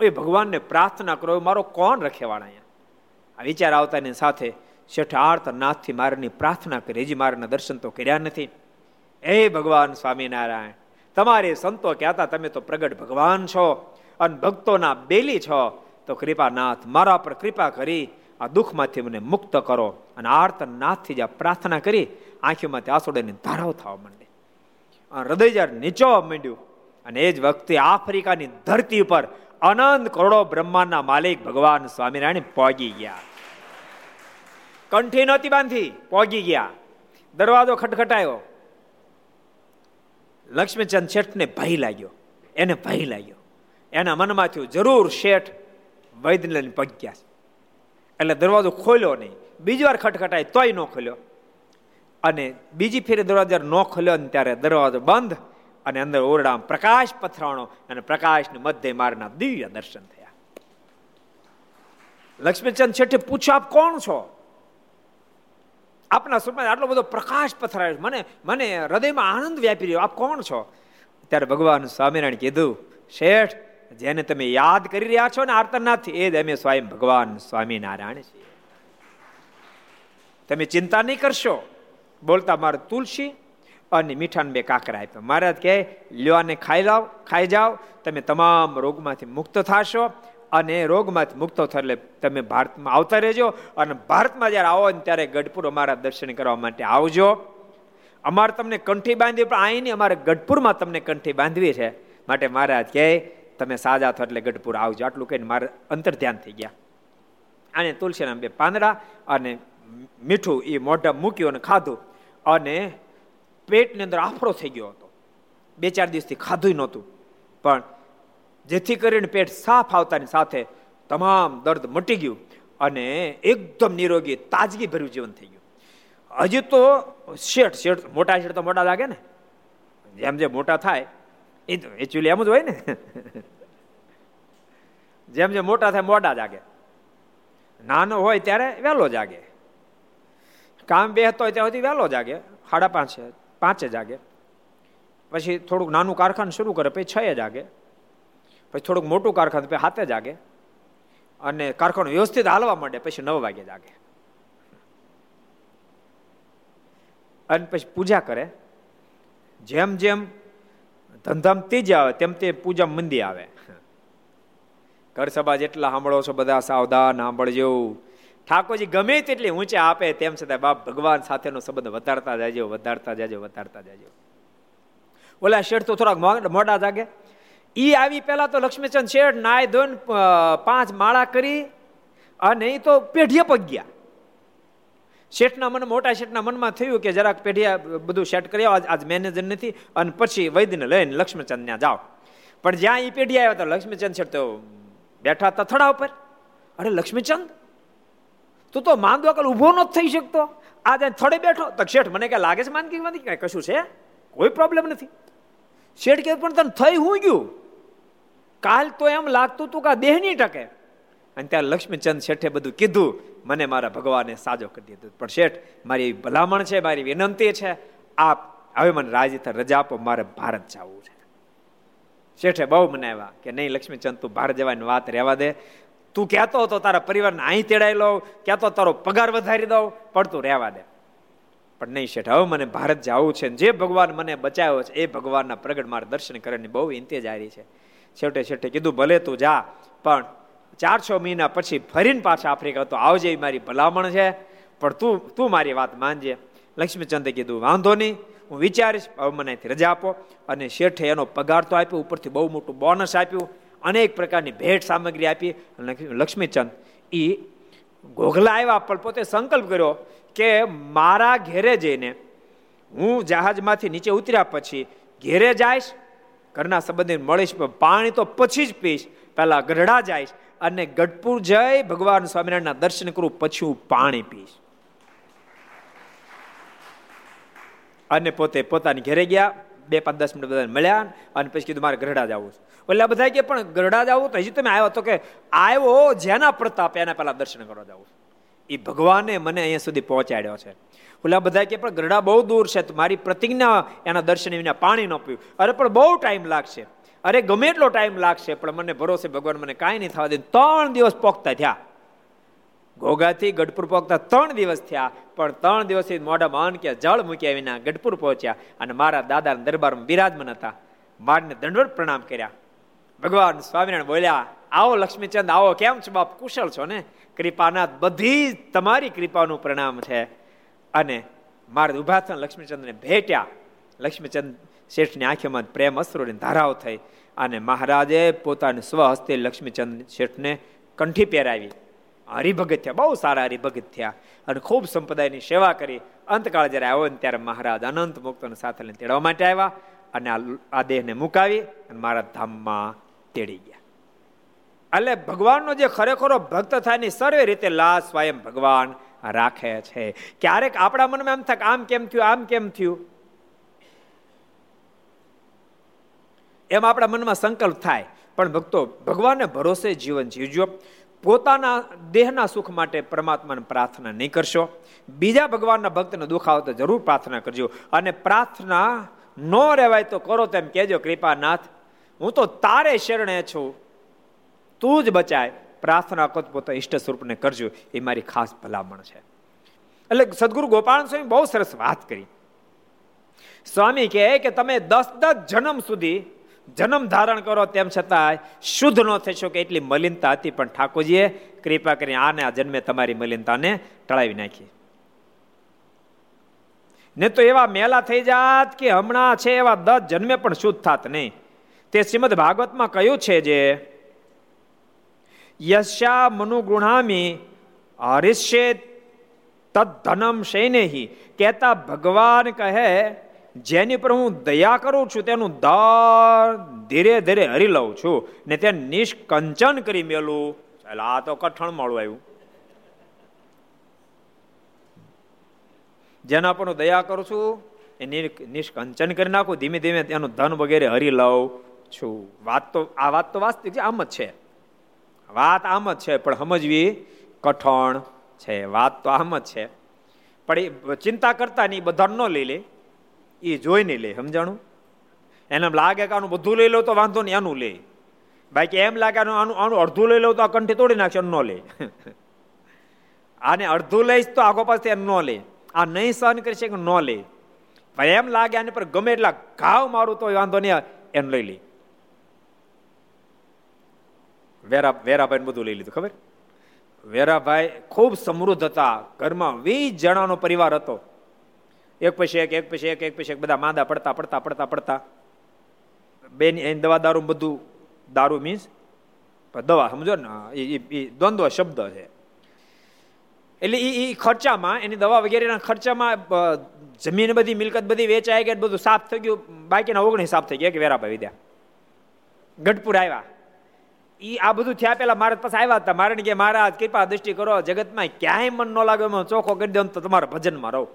એ ભગવાનને પ્રાર્થના કરો મારો કોણ રખેવાળા અહીંયા? આ વિચાર આવતાની સાથે શેઠ આર્ત નાથથી મારની પ્રાર્થના કરી, હજી મારના દર્શન તો કર્યા નથી. એ ભગવાન સ્વામિનારાયણ, તમારે સંતો કહેતા તમે તો પ્રગટ ભગવાન છો અને ભક્તોના બેલી છો, તો કૃપાનાથ મારા પર કૃપા કરી આ દુઃખમાંથી મને મુક્ત કરો અને આર્તન નાથથી જ્યાં પ્રાર્થના કરી આંખીમાંથી આસોડાની ધારાઓ થવા માંડે. હૃદય જ્યારે નીચોવા માંડ્યું અને એ જ વખતે આફ્રિકાની ધરતી ઉપર અનંત કરોડો બ્રહ્માંડના માલિક ભગવાન સ્વામિનારાયણ પહોંચી ગયા. કંઠી નહોતી બાંધી પહોંચી ગયા. દરવાજો ખટખટાયો. લક્ષ્મીચંદ શેઠને ભય લાગ્યો. એને ભય લાગ્યો. એના મનમાં થયું જરૂર શેઠ વૈદ્યને પગ પગ્યા એટલે દરવાજો ખોલ્યો નહીં. બીજી વાર ખટખટાય તોય ન ખોલ્યો. અને બીજી ફેરે દરવાજો ન ખોલ્યો ને ત્યારે દરવાજો બંધ અને અંદર ઓરડામાં પ્રકાશ પથરાણો અને પ્રકાશની મધ્ય મારના દિવ્ય દર્શન થયા. લક્ષ્મીચંદ શેઠે પૂછ્યું, આપ કોણ છો? આપના સ્વપ્નમાં આટલો બધો પ્રકાશ પથરાયો મને મને હૃદયમાં આનંદ વ્યાપી રહ્યો. આપ કોણ છો? ત્યારે ભગવાન સ્વામિનારાયણ કીધું, શેઠ જેને તમે યાદ કરી રહ્યા છો ને આર્તનાથ એ જ અમે સ્વયં ભગવાન સ્વામિનારાયણ છીએ. તમે ચિંતા નહીં કરશો. બોલતા મારે તુલસી અને મીઠાને બે કાકરા આપ્યા. મહારાજ કહે લ્યોને ખાઈ લાવ, ખાઈ જાઓ. તમે તમામ રોગમાંથી મુક્ત થશો અને રોગમાંથી મુક્ત થાય એટલે તમે ભારતમાં આવતા રહેજો અને ભારતમાં જ્યારે આવો ને ત્યારે ગઢપુર અમારા દર્શન કરવા માટે આવજો. અમારે તમને કંઠી બાંધવી, પણ અહીંની અમારે ગઢપુરમાં તમને કંઠી બાંધવી છે. માટે મહારાજ કહે તમે સાજા થો એટલે ગઢપુર આવજો. આટલું કહીને મારે અંતર ધ્યાન થઈ ગયા. અને તુલસીના બે પાંદડા અને મીઠું એ મોઢા મૂક્યું અને ખાધું. અને પેટની અંદર આફરો થઈ ગયો હતો. બે ચાર દિવસથી ખાધું નહોતું. પણ જેથી કરીને પેટ સાફ આવતાની સાથે તમામ દર્દ મટી ગયું અને એકદમ નિરોગી તાજગી ભર્યું જીવન થઈ ગયું. હજી તો શેઠ શેઠ, મોટા શેઠ તો મોટા લાગે ને? જેમ જેમ મોટા થાય એ એકચ્યુઅલી એમ જ હોય ને. જેમ જેમ મોટા થાય મોડા જાગે. નાનો હોય ત્યારે વહેલો જાગે. કામ બેહતો હોય ત્યાં સુધી વહેલો જાગે. સાડા પાંચે પાંચે જાગે. પછી થોડુંક નાનું કારખાનું શરૂ કરે, પછી છ જાગે. પછી થોડુંક મોટું કારખાનું પછી હાથે જાગે. અને કારખાનું વ્યવસ્થિત હાલવા માંડે, પછી નવ વાગે જાગે. અને પછી પૂજા કરે. જેમ જેમ ધંધામ તેજ આવે, તેમ તે પૂજા મંદી આવે. ઘર સભા જેટલા સાંભળો છો બધા સાવધાન સાંભળજો. ઠાકોરજી ગમે તેટલી ઊંચે આપે, તેમ છતાં બાપ ભગવાન સાથેનો સંબંધ વધારતા જાજો વધારતા જાજો વધારતા જાજો. ઓલા શેઠ તો થોડાક મોડા જાગે. ઈ આવી પહેલા તો લક્ષ્મીચંદ શેઠ નાય ધોન પાંચ માળા કરી અને એ તો પેઢીએ પગ્યા શેઠના મન, મોટા શેઠના મનમાં થયું કે જરાક પેઢીયા બધું સેટ કરી આજ મેનેજર નથી, અને પછી વૈદ્યને લઈને લક્ષ્મીચંદ ત્યાં જાઓ. પણ જ્યાં એ પેઢી આવ્યા તો લક્ષ્મીચંદ શેઠ તો બેઠા હતા થડા ઉપર. અરે લક્ષ્મીચંદ, તું તો માંદો કાલ ઊભો ન થઈ શકતો. આજે થડે બેઠો, તો શેઠ મને કઈ લાગે છે માંદગી માંથી? કઈ કશું છે? કોઈ પ્રોબ્લેમ નથી. શેઠ કે પણ તને થઈ હું ગયું? કાલ તો એમ લાગતું તું કે દેહ નહીં ટકે. અને ત્યાં લક્ષ્મીચંદ શેઠે બધું કીધું, મને મારા ભગવાને સાજો કરી દીધું. પણ શેઠ, મારી ભલામણ છે, મારી વિનંતી છે, આપ હવે મને રાજી રજા આપો, મારે ભારત જવું છે. શેઠે બહુ મનાવ્યા કે, નહીં લક્ષ્મીચંદ, તું ભારત જવાની વાત રહેવા દે. તું કહેતો હતો, તારા પરિવારને અહીં તેડાઈ લઉં, કહેતો તારો પગાર વધારી દઉં પડતું રહેવા દે. પણ નહીં શેઠ, હવે મને ભારત જવું છે જે ભગવાન મને બચાવ્યો છે, એ ભગવાનના પ્રગટ મારે દર્શન કરવાની બહુ ઇંતેજારી છે. છેવટે છેવટે કીધું, ભલે તું જા, પણ ચાર છ મહિના પછી ફરીને પાછા આફ્રિકા તો આવજે મારી ભલામણ છે. પણ તું તું મારી વાત માનજે. લક્ષ્મીચંદે કીધું, વાંધો નહીં, હું વિચારીશ, હવે મને રજા આપો. અને શેઠે એનો પગાર તો આપ્યો, ઉપરથી બહુ મોટું બોનસ આપ્યું, અનેક પ્રકારની ભેટ સામગ્રી આપી. લક્ષ્મીચંદ એ ઘોઘલા આવ્યા, પણ પોતે સંકલ્પ કર્યો કે મારા ઘેરે જઈને હું જહાજમાંથી નીચે ઉતર્યા પછી ઘેરે જઈશ, ઘરના સંબંધી મળીશ પાણી તો પછી જ પીશ. પહેલાં ગઢડા જઈશ અને ગઢપુર જઈ ભગવાન સ્વામિનારાયણના દર્શન કરું, પછી હું પાણી પીશ. અને પોતે પોતાની ઘરે ગયા, બે પાંચ દસ મિનિટ બધા મળ્યા અને પછી કીધું, મારે ગરડા જવું એટલે બધા કે, પણ ગરડા જવું તો હજી તમે આવ્યો તો કે, આવ્યો જેના પ્રતાપ, એના પહેલા દર્શન કરવા જવું એ ભગવાને મને અહીંયા સુધી પહોંચાડ્યો છે. ઓલા બધા કે, પણ ગરડા બહુ દૂર છે, તો મારી પ્રતિજ્ઞા એના દર્શન વિના પાણી ન પીવું. અરે, પણ બહુ ટાઈમ લાગશે. અરે ગમે એટલો ટાઈમ લાગશે, પણ મને ભરોસે ભગવાન મને કાંઈ નહીં થવા દે. ત્રણ દિવસ પોખતા થયા. ઘોઘાથી ગઢપુર પહોંચતા ત્રણ દિવસ થયા, પણ ત્રણ દિવસથી મોઢા માન કે જળ મૂક્યા વિના ગઢપુર પહોંચ્યા અને મારા દાદાના દરબારમાં બિરાજમાન હતા. મારને દંડવત પ્રણામ કર્યા. ભગવાન સ્વામિનારાયણ બોલ્યા, આવો લક્ષ્મીચંદ, આવો, કેમ છો બાપ? કુશળ છો ને? કૃપાનાથ, બધી તમારી કૃપાનું પ્રણામ છે. અને મારે ઊભા થયા લક્ષ્મીચંદને ભેટ્યા. લક્ષ્મીચંદ શેઠની આંખોમાં પ્રેમ અશ્રુની ધારાઓ થઈ અને મહારાજે પોતાની સ્વહસ્તે લક્ષ્મીચંદ શેઠને કંઠી પહેરાવી. હરિભગત થયા, બહુ સારા હરિભગત થયા અને ખૂબ સંપ્રદાયની સેવા કરી. અંતકાળ જ્યારે આવ્યો ને ત્યારે મહારાજ અનંત મુક્તોને સાથે લઈને તેડવા માટે આવ્યા અને આ દેહને મુકાવી અને મારા ધામમાં તેડી ગયા. એટલે ભગવાનનો જે ખરેખરો ભક્ત થાય ને સર્વે રીતે લાશ સ્વયં ભગવાન રાખે છે. ક્યારેક આપણા મનમાં એમ થાય આમ કેમ થયું, આમ કેમ થયું? એમ આપણા મનમાં સંકલ્પ થાય. પણ ભક્તો, ભગવાનને ભરોસે જીવન જીવજો. પોતાના દેહના સુખ માટે પરમાત્માને પ્રાર્થના નહીં કરશો. બીજા ભગવાનના ભક્તને દુઃખ આવે તો જરૂર પ્રાર્થના કરજો. અને પ્રાર્થના ન રહેવાય તો કરો તેમ કહેજો, કૃપાનાથ, હું તો તારે શરણે છું. તું જ બચાય. પ્રાર્થના કરો પોતા ઈષ્ટ સ્વરૂપને કરજો. એ મારી ખાસ ભલામણ છે. એટલે સદગુરુ ગોપાલ સ્વામી બહુ સરસ વાત કરી. સ્વામી કહે કે તમે દસ દસ જન્મ સુધી જન્મ ધારણ કરો તેમ છતાં શુદ્ધ ન થઈ શકે એટલી મલિનતા હતી. પણ ઠાકોરજીએ કૃપા કરી આને આ જન્મે તમારી મલિનતાને ટળાવી નાખી. ને તો એવા મેલા થઈ જાત કે હમણાં છે એવા દસ જન્મે પણ શુદ્ધ થાત નહીં. તે શ્રીમદ ભાગવતમાં કહ્યું છે જે યશા મનુગુણામી હરિષ્ય તદ્ધનમ શૈનેહી કહેતા ભગવાન કહે જેની પર હું દયા કરું છું તેનું દર ધીરે ધીરે હરી લઉં છું ને તે નિષ્કંચન કરી મેલું. એટલે આ તો કઠણ મળું આવ્યું. જેના પર હું દયા કરું છું, એ નિષ્કંચન કરી નાખું, ધીમે ધીમે તેનું ધન વગેરે હરી લઉં છું. વાત તો, આ વાત તો વાસ્તવિક છે, આમ જ છે. વાત આમ જ છે, પણ સમજવી કઠણ છે. વાત તો આમ જ છે. પણ એ ચિંતા કરતા નહીં બધા ન લઈ લે. એ જોઈને લે, સમજાણું? એને લાગે કે આનું બધું લઈ લો તો વાંધો નહીં, આનું લે. બાકી એમ લાગે આનું આનું અડધું લઈ લો તો આ કંઠી તોડી નાખશે ન લે. આને અડધું લઈશ તો આગો પાસે ન લે. આ નહીં સહન કરી શકે ન લે. ભાઈ એમ લાગે આની પર ગમે એટલા ઘાવ મારું તો વાંધો નહીં એમ લઈ લે. વેરા વેરાભાઈ બધું લઈ લીધું, ખબર? વેરાભાઈ ખૂબ સમૃદ્ધ હતા. ઘરમાં વીસ જણાનો પરિવાર હતો. એક પછી એક એક પછી એક એક પછી એક, બધા માંદા પડતા પડતા પડતા પડતા. બેન એની દવા દારૂ બધું, દારૂ મીન્સ દવા, સમજો ને, એ દ્વંદ્વ શબ્દ છે. એટલે એ ખર્ચામાં, એની દવા વગેરેના ખર્ચામાં જમીન બધી, મિલકત બધી વેચાઈ ગઈ બધું સાફ થઈ ગયું. બાકીના ઓગણીસ સાફ થઈ ગયા કે વેરાભાઈ વિદ્યા. ગઢપુર આવ્યા. એ આ બધું થયા પેલા મારા પાસે આવ્યા હતા. મારે કે, મહારાજ, કૃપા દ્રષ્ટિ કરો. જગતમાં ક્યાંય મન ન લાગે ચોખ્ખો કરી દો તો તમારા ભજનમાં રહો.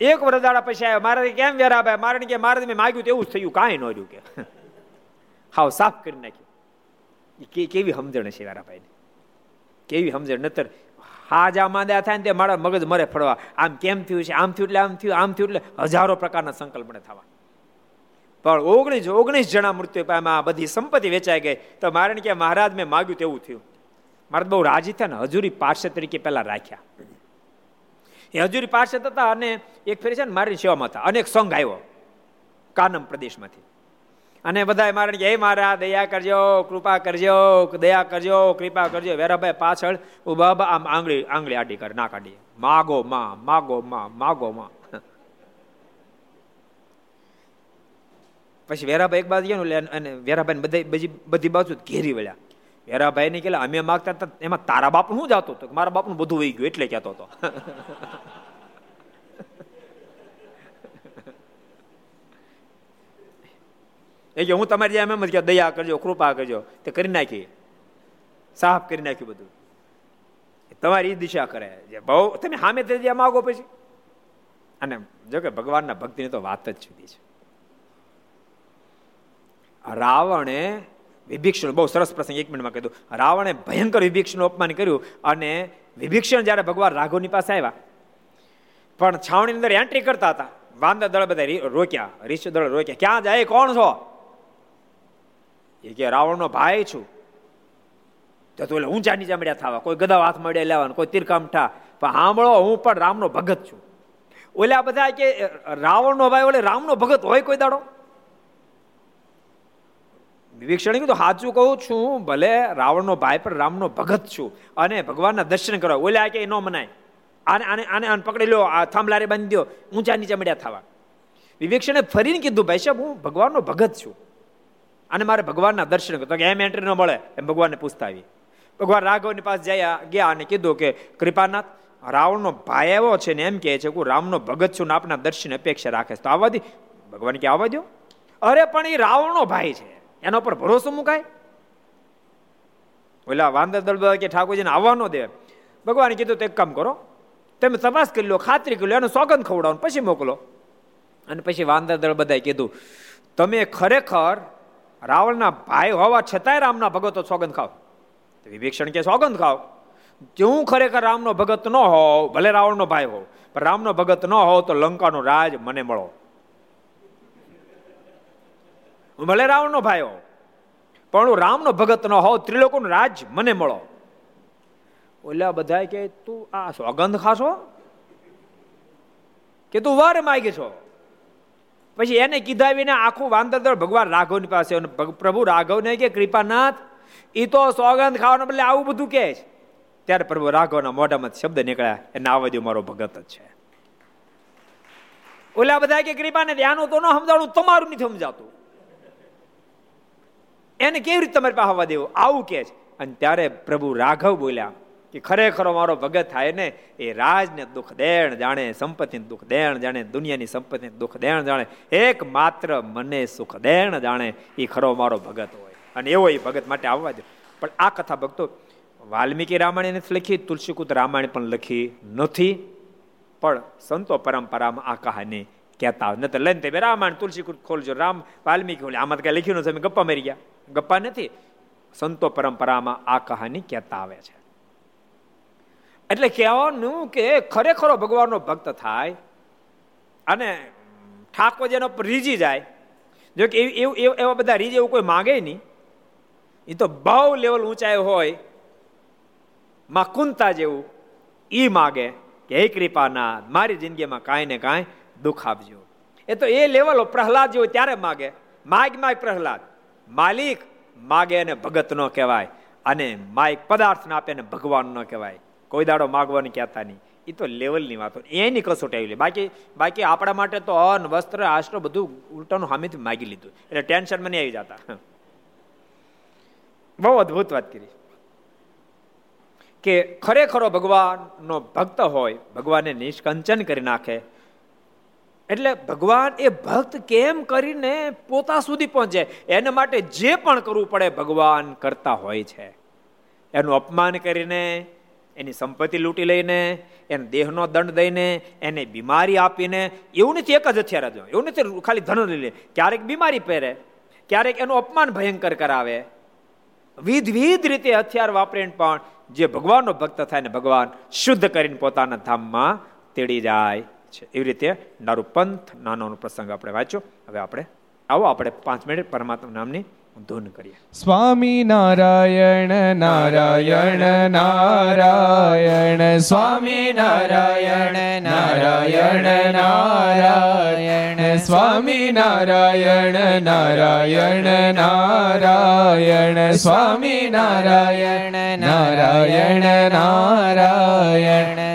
એક વરદાડા પછી આવ્યા, મારે કેમ વેરા ભાઈ? મારે કે મારે મેં માગ્યું તો એવું જ થયું, કાંઈ ન રહ્યું કે. હાવ સાફ કરી નાખ્યું. કેવી સમજણ છે વેરાભાઈ કેવી સમજણ? નતર હાજા માંદ્યા થાય ને તે મારા મગજ મરે ફળવા. આમ કેમ થયું છે? આમ થયું એટલે આમ થયું આમ થયું એટલે હજારો પ્રકારના સંકલ્પને થવા. પણ ઓગણીસ ઓગણીસ જણા મૃત્યુ પામ્યા બધી સંપત્તિ વેચાઈ ગઈ. તો મારે કે મહારાજ મેં માગ્યું તેવું થયું. મારે બહુ રાજી થયા ને, હજુરી પાર્ષદ તરીકે પહેલા રાખ્યા. એ હજુરી પાર્ષદ હતા અને એક ફેરી છે ને મારી સેવામાં હતા. અનેક સંઘ આવ્યો કાનમ પ્રદેશમાંથી. અને બધાએ મારે હે મારા દયા કરજો, કૃપા કરજો, દયા કરજો, કૃપા કરજો. વેરાભાઈ પાછળ ઊભા આમ આંગળી આંગળી આડી કર ના કાઢી માગો, માં માગો માં માગો, માં. પછી વેરાભાઈ એક બાજુ ગયા અને વેરાભાઈ બધી બધી બાજુ ઘેરી વળ્યા. વેરાભાઈ ને કે અમે માગતા હતા એમાં તારા બાપ શું જાતો હતો? મારા બાપનું બધું વહી ગયું એટલે કહેતો હતો. એ કે, હું તમારી જેમ એમ જ કે દયા કરજો, કૃપા કરજો. તે કરી નાખી. સાફ કરી નાખ્યું બધું. તમારી દિશા કરે. જે બહુ તમે સામે તે માગો પછી. અને જો કે ભગવાનના ભક્તિની તો વાત જ જુદી છે. રાવણે વિભીક્ષણ બહુ સરસ પ્રસંગ એક મિનિટમાં કીધું રાવણે ભયંકર વિભીક્ષણનું અપમાન કર્યું અને વિભીક્ષણ જ્યારે ભગવાન રાઘવની પાસે આવ્યા, પણ છાવણી અંદર એન્ટ્રી કરતા હતા. વાંદા દળ બધા રોક્યા ઋષિ દળ રોક્યા. ક્યાં જાય કોણ છો? એ કે રાવણનો ભાઈ છું. તો તું એટલે ઊંચા નીચા મળ્યા થવા. કોઈ ગદા હાથ મળ્યા લેવાનું, કોઈ તીરકામઠા. પણ સાંભળો, હું પણ રામનો ભગત છું. ઓલા બધા કે, રાવણનો ભાઈ ઓલે રામનો ભગત હોય કોઈ દાડો? વિભીક્ષણે કીધું સાચું કહું છું, ભલે રાવણનો ભાઈ પણ રામનો ભગત છું અને ભગવાનના દર્શન કરવા ઓલા કે ન મનાય. આને આને આને આને પકડી લો, આ થાંભલારે બાંધી દો ઊંચા નીચે મળ્યા થવા. વિવેક્ષણે ફરીને કીધું, ભાઈ સાહેબ, હું ભગવાનનો ભગત છું અને મારે ભગવાનના દર્શન તો કે, એમ એન્ટ્રી ન મળે. એમ ભગવાનને પૂછતા આવી. ભગવાન રાઘવની પાસે જયા, ગયા અને કીધું કે, કૃપાનાથ, રાવણનો ભાઈ એવો છે ને એમ કહે છે હું રામનો ભગત છું ને આપના દર્શન અપેક્ષા રાખે તો આવવા દે. ભગવાન કે, આવવા દો અરે, પણ એ રાવણનો ભાઈ છે. એના પર ભરોસો મુકાય? ઓલા વાંદર દળ કે ઠાકોરજીને આવવા ન દે. ભગવાને કીધું, તો એક કામ કરો, તમે તપાસ કરી લો, ખાતરી કરી લો, એનો સોગંદ ખવડાવો પછી મોકલો. અને પછી વાંદર દળ બધાએ કીધું, તમે ખરેખર રાવણના ભાઈ હોવા છતાંય રામના ભગતો સોગંદ ખાવ વિભીક્ષણ કે, સોગંદ ખાવ હું ખરેખર રામનો ભગત ન હોવ ભલે રાવણનો ભાઈ હોવ પણ રામનો ભગત ન હોવ તો લંકાનો રાજ મને મળો હું ભલે રાવણનો ભાઈ પણ હું રામનો ભગત ન હોઉં, ત્રિલોકોનું રાજ મને મળો. ઓલા બધા કે, તું આ સોગંધ ખાશો? કે તું વર માગી છો? પછી એને કીધા વિના આખું વાંદરદળ ભગવાન રાઘવની પાસે પ્રભુ રાઘવને કે, કૃપાનાથ એ તો સોગંધ ખાવાના બદલે આવું બધું કે છે. ત્યારે પ્રભુ રાઘવના મોઢામાં શબ્દ નીકળ્યા, એને આવજો મારો ભગત જ છે. ઓલા બધા કે કૃપાને ધ્યાન તો ન સમજાણું, તમારું નથી સમજાતું. એને કેવી રીતે તમારી પાસે આવવા દેવું? આવું કે છે. અને ત્યારે પ્રભુ રાઘવ બોલ્યા કે ખરેખર મારો ભગત થાય ને, એ રાજને દુઃખ દેણ જાણે, સંપત્તિને દુઃખ દેણ જાણે, દુનિયાની સંપત્તિને દુઃખ દેણ જાણે એક માત્ર મને સુખ દેણ જાણે, એ ખરો મારો ભગત હોય. અને એવો એ ભગત માટે આવવા દે. પણ આ કથા ભક્તો, વાલ્મીકી રામાયણ નથી લખી તુલસીકુત રામાયણ પણ લખી નથી, પણ સંતો પરંપરામાં આ કહાની કહેતા ન તો લઈને તે રામાયણ તુલસીકૃત ખોલજો, રામ, વાલ્મીકી આમાં કઈ લખ્યું નથી ગપ્પા મારી ગયા. ગપ્પા નથી. સંતો પરંપરામાં આ કહાની કહેતા આવે છે. એટલે કહેવાનું કે ખરેખરો ભગવાનનો ભક્ત થાય અને ઠાકોર જેનો રીજી જાય. જો કે એવું, એવા બધા રીજ એવું કોઈ માગે નહીં. એ તો બહુ લેવલ ઊંચાઈ હોય. માં કુંતા જેવું એ માગે કે, હે કૃપાના મારી જિંદગીમાં કાંઈ ને કાંઈ દુઃખ આપજો. એ તો એ લેવલ પ્રહલાદ જેવો ત્યારે માગે. માગ માગ પ્રહલાદ. માલિક માગે અને ભગત ન કહેવાય અને માઇક પદાર્થ ના આપે ભગવાન ન કહેવાય. કોઈ દાડો માગવાની કહેતા નહીં. એ તો લેવલની વાત. એની કસોટ આવી બાકી બાકી આપણા માટે તો અન્ન, વસ્ત્ર, આશ્રો બધું ઉલટાનું સામેથી માગી લીધું. એટલે ટેન્શન મને આવી જતા. બહુ અદભુત વાત કરી. કે ખરેખરો ભગવાનનો ભક્ત હોય, ભગવાનને નિષ્કંચન કરી નાખે એટલે ભગવાન એ ભક્ત કેમ કરીને પોતા સુધી પહોંચે? એના માટે જે પણ કરવું પડે ભગવાન કરતા હોય છે. એનું અપમાન કરીને, એની સંપત્તિ લૂંટી લઈને, એને દેહનો દંડ દઈને, એને બીમારી આપીને, એવું નથી એક જ હથિયાર જ એવું નથી ખાલી ધન લઈ લે. ક્યારેક બીમારી પહેરે, ક્યારેક એનું અપમાન ભયંકર કરાવે. વિધ વિધ રીતે હથિયાર વાપરીને પણ જે ભગવાનનો ભક્ત થાય ને ભગવાન શુદ્ધ કરીને પોતાના ધામમાં તેડી જાય. છે. એવી રીતે નારું પંથ, નાનો પ્રસંગ આપણે વાંચ્યો. હવે આપણે આવો, આપણે પાંચ મિનિટ પરમાત્મા નામની ધૂન કરીએ. સ્વામી નારાયણ નારાયણ નારાયણ. સ્વામી નારાયણ નારાયણ નારાયણ. સ્વામી નારાયણ નારાયણ નારાયણ. સ્વામી નારાયણ નારાયણ નારાયણ.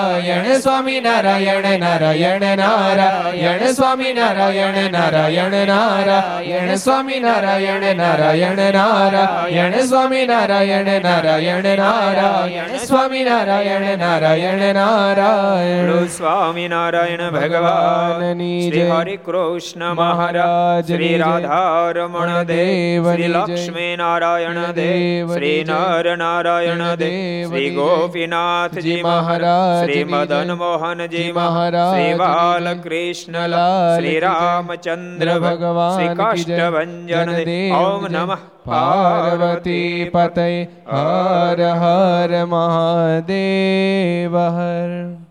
નારાયણ સ્વામી નારાયણ નારાયણ સ્વામિનારાયણ નારાયણ નારાયણ સ્વામિનારાયણ નારાયણ નારાયણ સ્વામિનારાયણ નારાયણ નારાયણ સ્વામિનારાયણ નારાયણ નારાયણ બોલો સ્વામિનારાયણ ભગવાનની શ્રી હરિ કૃષ્ણ મહારાજ શ્રી રાધારમણ દેવ શ્રી લક્ષ્મી નારાયણ દેવ શ્રી નર નારાયણ દેવ શ્રી ગોપીનાથજી મહારાજ શ્રી મદન મોહનજી મહારાજ શ્રી બાલકૃષ્ણ શ્રી રામચંદ્ર ભગવાન શ્રી કાષ્ટભન ઓમ નમઃ પાર્વતી પતય હર હર મહાદેવ હર